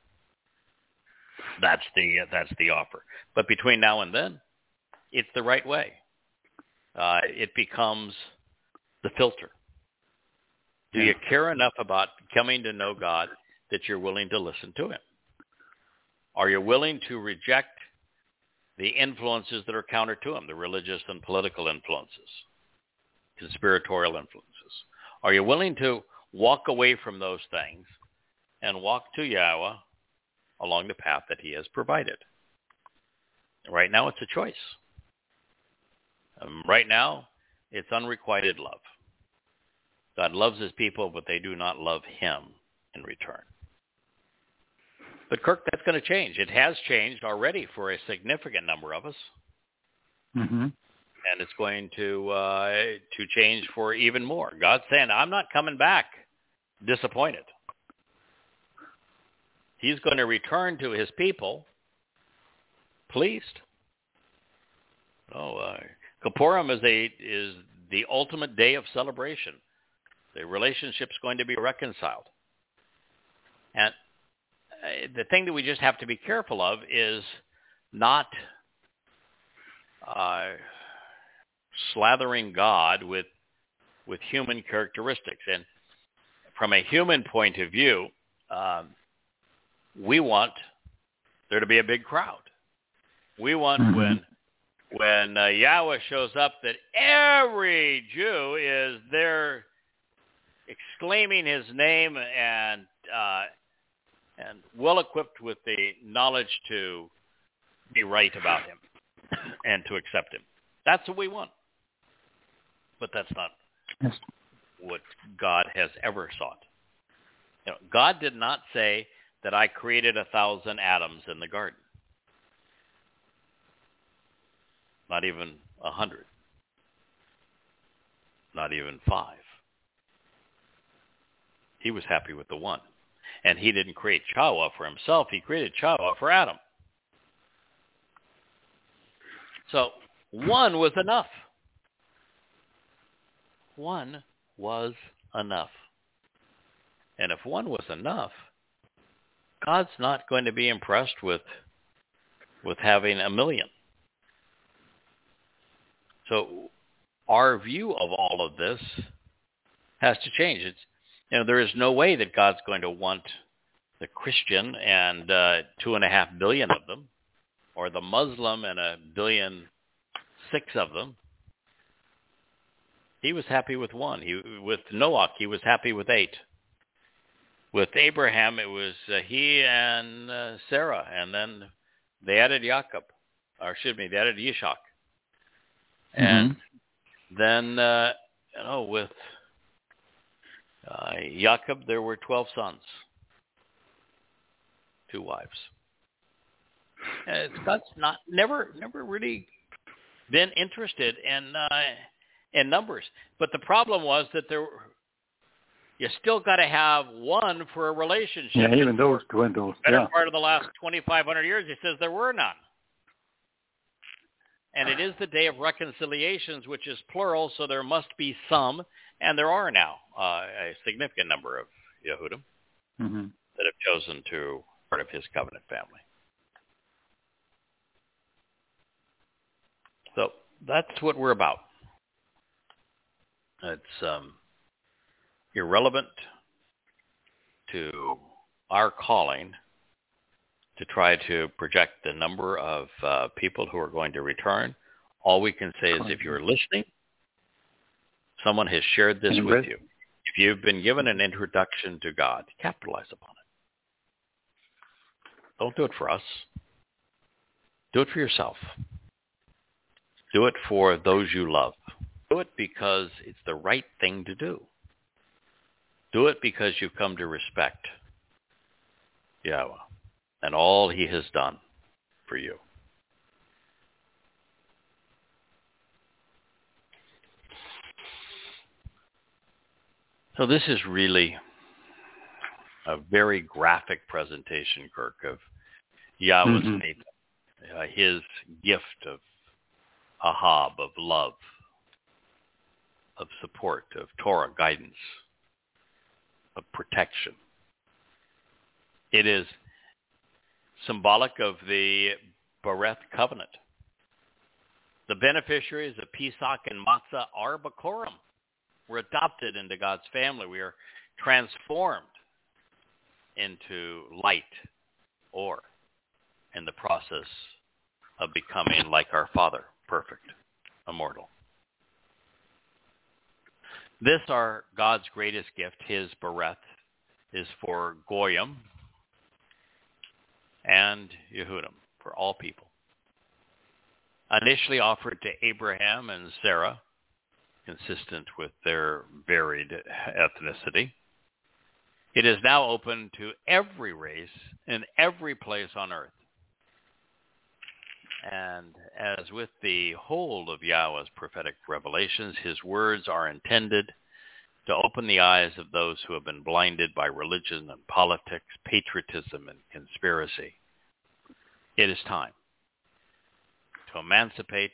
That's the uh, that's the offer. But between now and then, it's the right way. Uh, it becomes the filter. Do you care enough about coming to know God that you're willing to listen to him? Are you willing to reject the influences that are counter to him, the religious and political influences, conspiratorial influences? Are you willing to walk away from those things and walk to Yahweh along the path that he has provided? Right now, it's a choice. Um, right now, it's unrequited love. God loves his people, but they do not love him in return. But Kirk, that's going to change. It has changed already for a significant number of us. Mm-hmm. And it's going to uh, to change for even more. God's saying, I'm not coming back disappointed. He's going to return to his people pleased. Oh, uh, Kippurim is a is the ultimate day of celebration. The relationship's going to be reconciled. And uh, the thing that we just have to be careful of is not uh, slathering God with with human characteristics. And from a human point of view, um, we want there to be a big crowd. We want Mhm. when when uh, Yahowah shows up that every Jew is there exclaiming his name and uh, and well equipped with the knowledge to be right about him and to accept him. That's what we want. But that's not Yes. what God has ever sought. You know, God did not say that I created a thousand atoms in the garden. Not even a hundred. Not even five. He was happy with the one. And he didn't create Chawa for himself. He created Chawa for Adam. So one was enough. One was enough. And if one was enough, God's not going to be impressed with with having a million. So our view of all of this has to change. It's you know there is no way that God's going to want the Christian and uh, two and a half billion of them, or the Muslim and a billion six of them. He was happy with one. He with Noah, he was happy with eight. With Abraham, it was uh, he and uh, Sarah, and then they added Jacob, or excuse me, they added Yishak. And then, uh, you know, with uh, Jacob, there were 12 sons, two wives. And God's not never never really been interested in uh, in numbers, but the problem was that there were, you still got to have one for a relationship. Yeah, even those dwindles. better Yeah. part of the last 2,500 years, he says there were none. And it is the day of reconciliations, which is plural, so there must be some, and there are now uh, a significant number of Yehudim hmm that have chosen to part of his covenant family. So that's what we're about. It's um, irrelevant to our calling to try to project the number of uh, people who are going to return. All we can say is if you're listening, someone has shared this with- you. If you've been given an introduction to God, capitalize upon it. Don't do it for us. Do it for yourself. Do it for those you love. Do it because it's the right thing to do. Do it because you've come to respect Yahowah and all he has done for you. So this is really a very graphic presentation, Kirk, of Yahowah's faith, uh, his gift of ahab, of love, of support, of Towrah guidance, of protection. It is symbolic of the Bereth covenant. The beneficiaries of Pesach and Matzah are Bakorim. We're adopted into God's family. We are transformed into light or in the process of becoming like our Father, perfect, immortal. This, our God's greatest gift, his Bereth, is for Goyim and Yehudim, for all people. Initially offered to Abraham and Sarah, consistent with their varied ethnicity. It is now open to every race in every place on earth. And as with the whole of Yahowah's prophetic revelations, his words are intended to open the eyes of those who have been blinded by religion and politics, patriotism and conspiracy. It is time to emancipate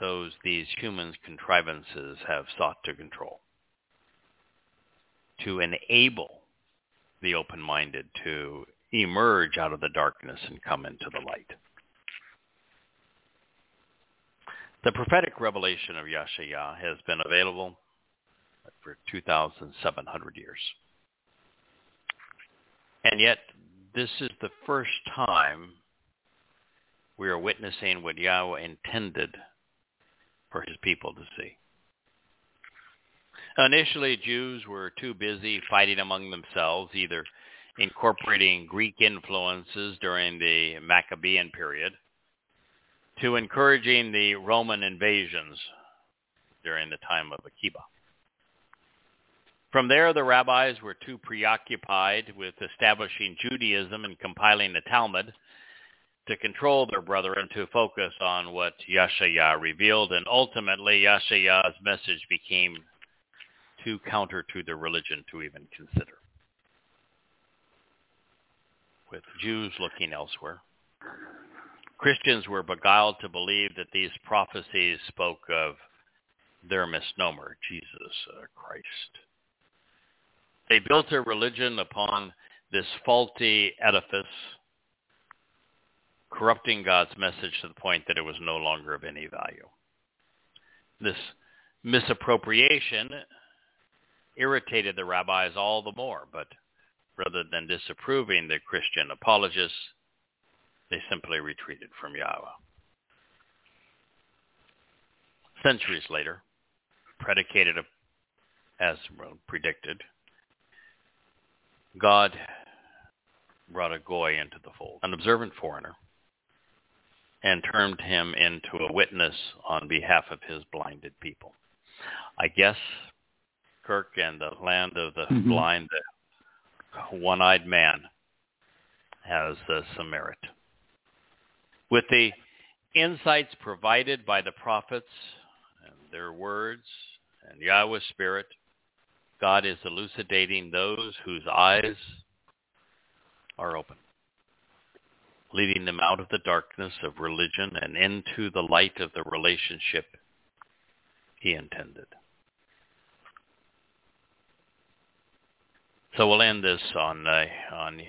those these humans' contrivances have sought to control, to enable the open-minded to emerge out of the darkness and come into the light. The prophetic revelation of Yasha'yah has been available for 2,700 years. And yet, this is the first time we are witnessing what Yahowah intended for his people to see. Initially, Jews were too busy fighting among themselves, either incorporating Greek influences during the Maccabean period, to encouraging the Roman invasions during the time of Akiba. From there, the rabbis were too preoccupied with establishing Judaism and compiling the Talmud to control their brethren to focus on what Yasha'yah revealed, and ultimately Yasha'yah's message became too counter to their religion to even consider with Jews looking elsewhere. Christians were beguiled to believe that these prophecies spoke of their misnomer, Jesus uh, Christ. They built their religion upon this faulty edifice, corrupting God's message to the point that it was no longer of any value. This misappropriation irritated the rabbis all the more, but rather than disapproving the Christian apologists, they simply retreated from Yahowah. Centuries later, predicated as predicted, God brought a goy into the fold, an observant foreigner, and turned him into a witness on behalf of his blinded people. I guess Kirk and the land of the mm-hmm. blind, one-eyed man has uh, some merit. With the insights provided by the prophets and their words and Yahowah's Spirit, God is elucidating those whose eyes are open, leading them out of the darkness of religion and into the light of the relationship he intended. So we'll end this on uh, on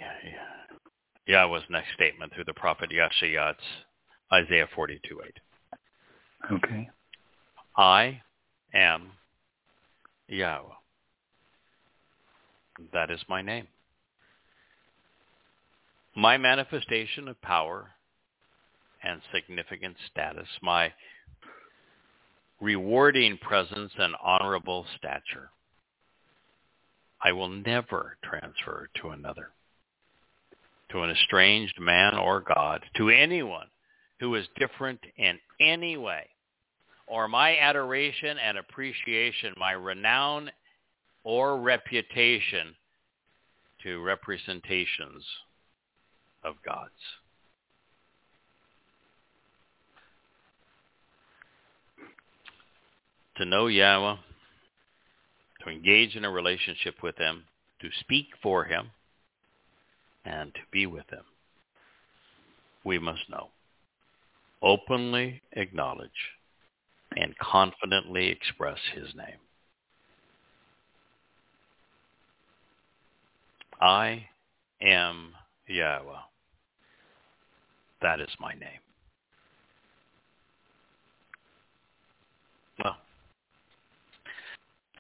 Yahowah's next statement through the prophet Yasha'yah. Isaiah 42:8. Okay. I am Yahowah. That is my name. My manifestation of power and significant status, my rewarding presence and honorable stature I will never transfer to another, to an estranged man or God, to anyone who is different in any way, or my adoration and appreciation, my renown or reputation to representations of God's. To know Yahowah to engage in a relationship with him, to speak for him, and to be with him. We must know, openly acknowledge, and confidently express his name. I am Yahowah. That is my name. Well,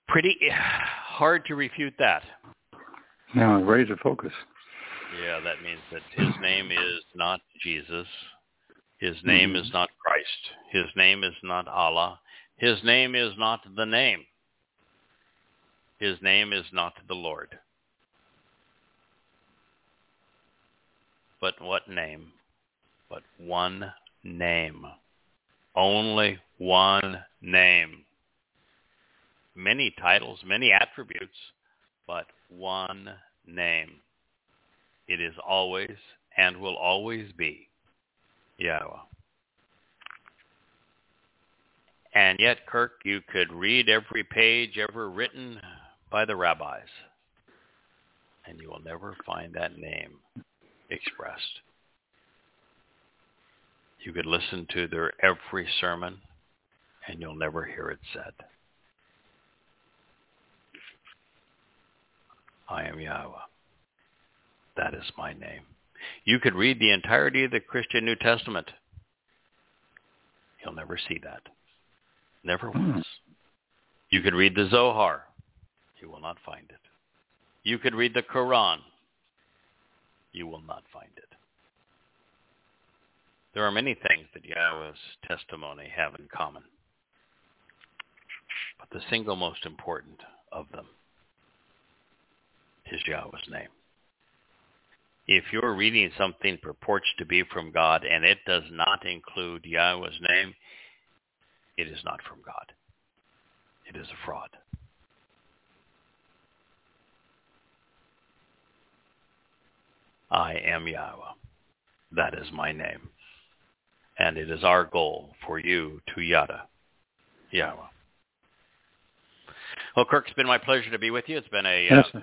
pretty hard to refute that. Now, raise the focus. Yeah, that means that his name is not Jesus. His name mm-hmm. is not Christ. His name is not Allah. His name is not the name. His name is not the Lord. But what name? But one name. Only one name. Many titles, many attributes, but one name. It is always and will always be Yahowah. And yet, Kirk, you could read every page ever written by the rabbis, and you will never find that name expressed. You could listen to their every sermon, and you'll never hear it said. I am Yahowah. That is my name. You could read the entirety of the Christian New Testament. You'll never see that. Never hmm. once. You could read the Zohar. You will not find it. You could read the Quran. You will not find it. There are many things that Yahowah's testimony have in common. But the single most important of them is Yahowah's name if you're reading something purports to be from God and it does not include Yahowah's name, it is not from God. It is a fraud. I am Yahowah. That is my name. And it is our goal for you to yada Yahowah. Well, Kirk, it's been my pleasure to be with you. It's been a, yes, uh,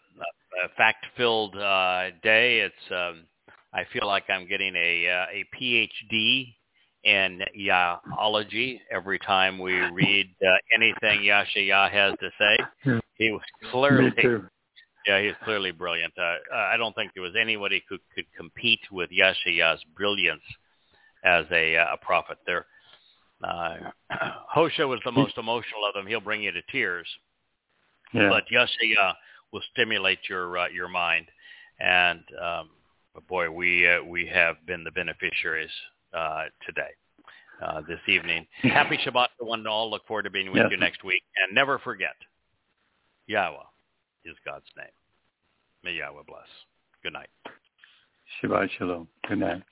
a fact-filled uh, day. It's um, I feel like I'm getting a uh, a PhD in Yahology every time we read uh, anything Yasha'yah has to say. He was clearly yeah, he's clearly brilliant. Uh, I don't think there was anybody who could compete with Yasha'yah's brilliance as a, uh, a prophet. There, uh, Hosha was the most emotional of them. He'll bring you to tears. Yeah. But Yasha'yah will stimulate your uh, your mind. And um, boy, we uh, we have been the beneficiaries uh, today, uh, this evening. Happy Shabbat to one and all. Look forward to being with yes. you next week. And never forget, Yahowah is God's name. May Yahowah bless. Good night. Shabbat shalom. Good night.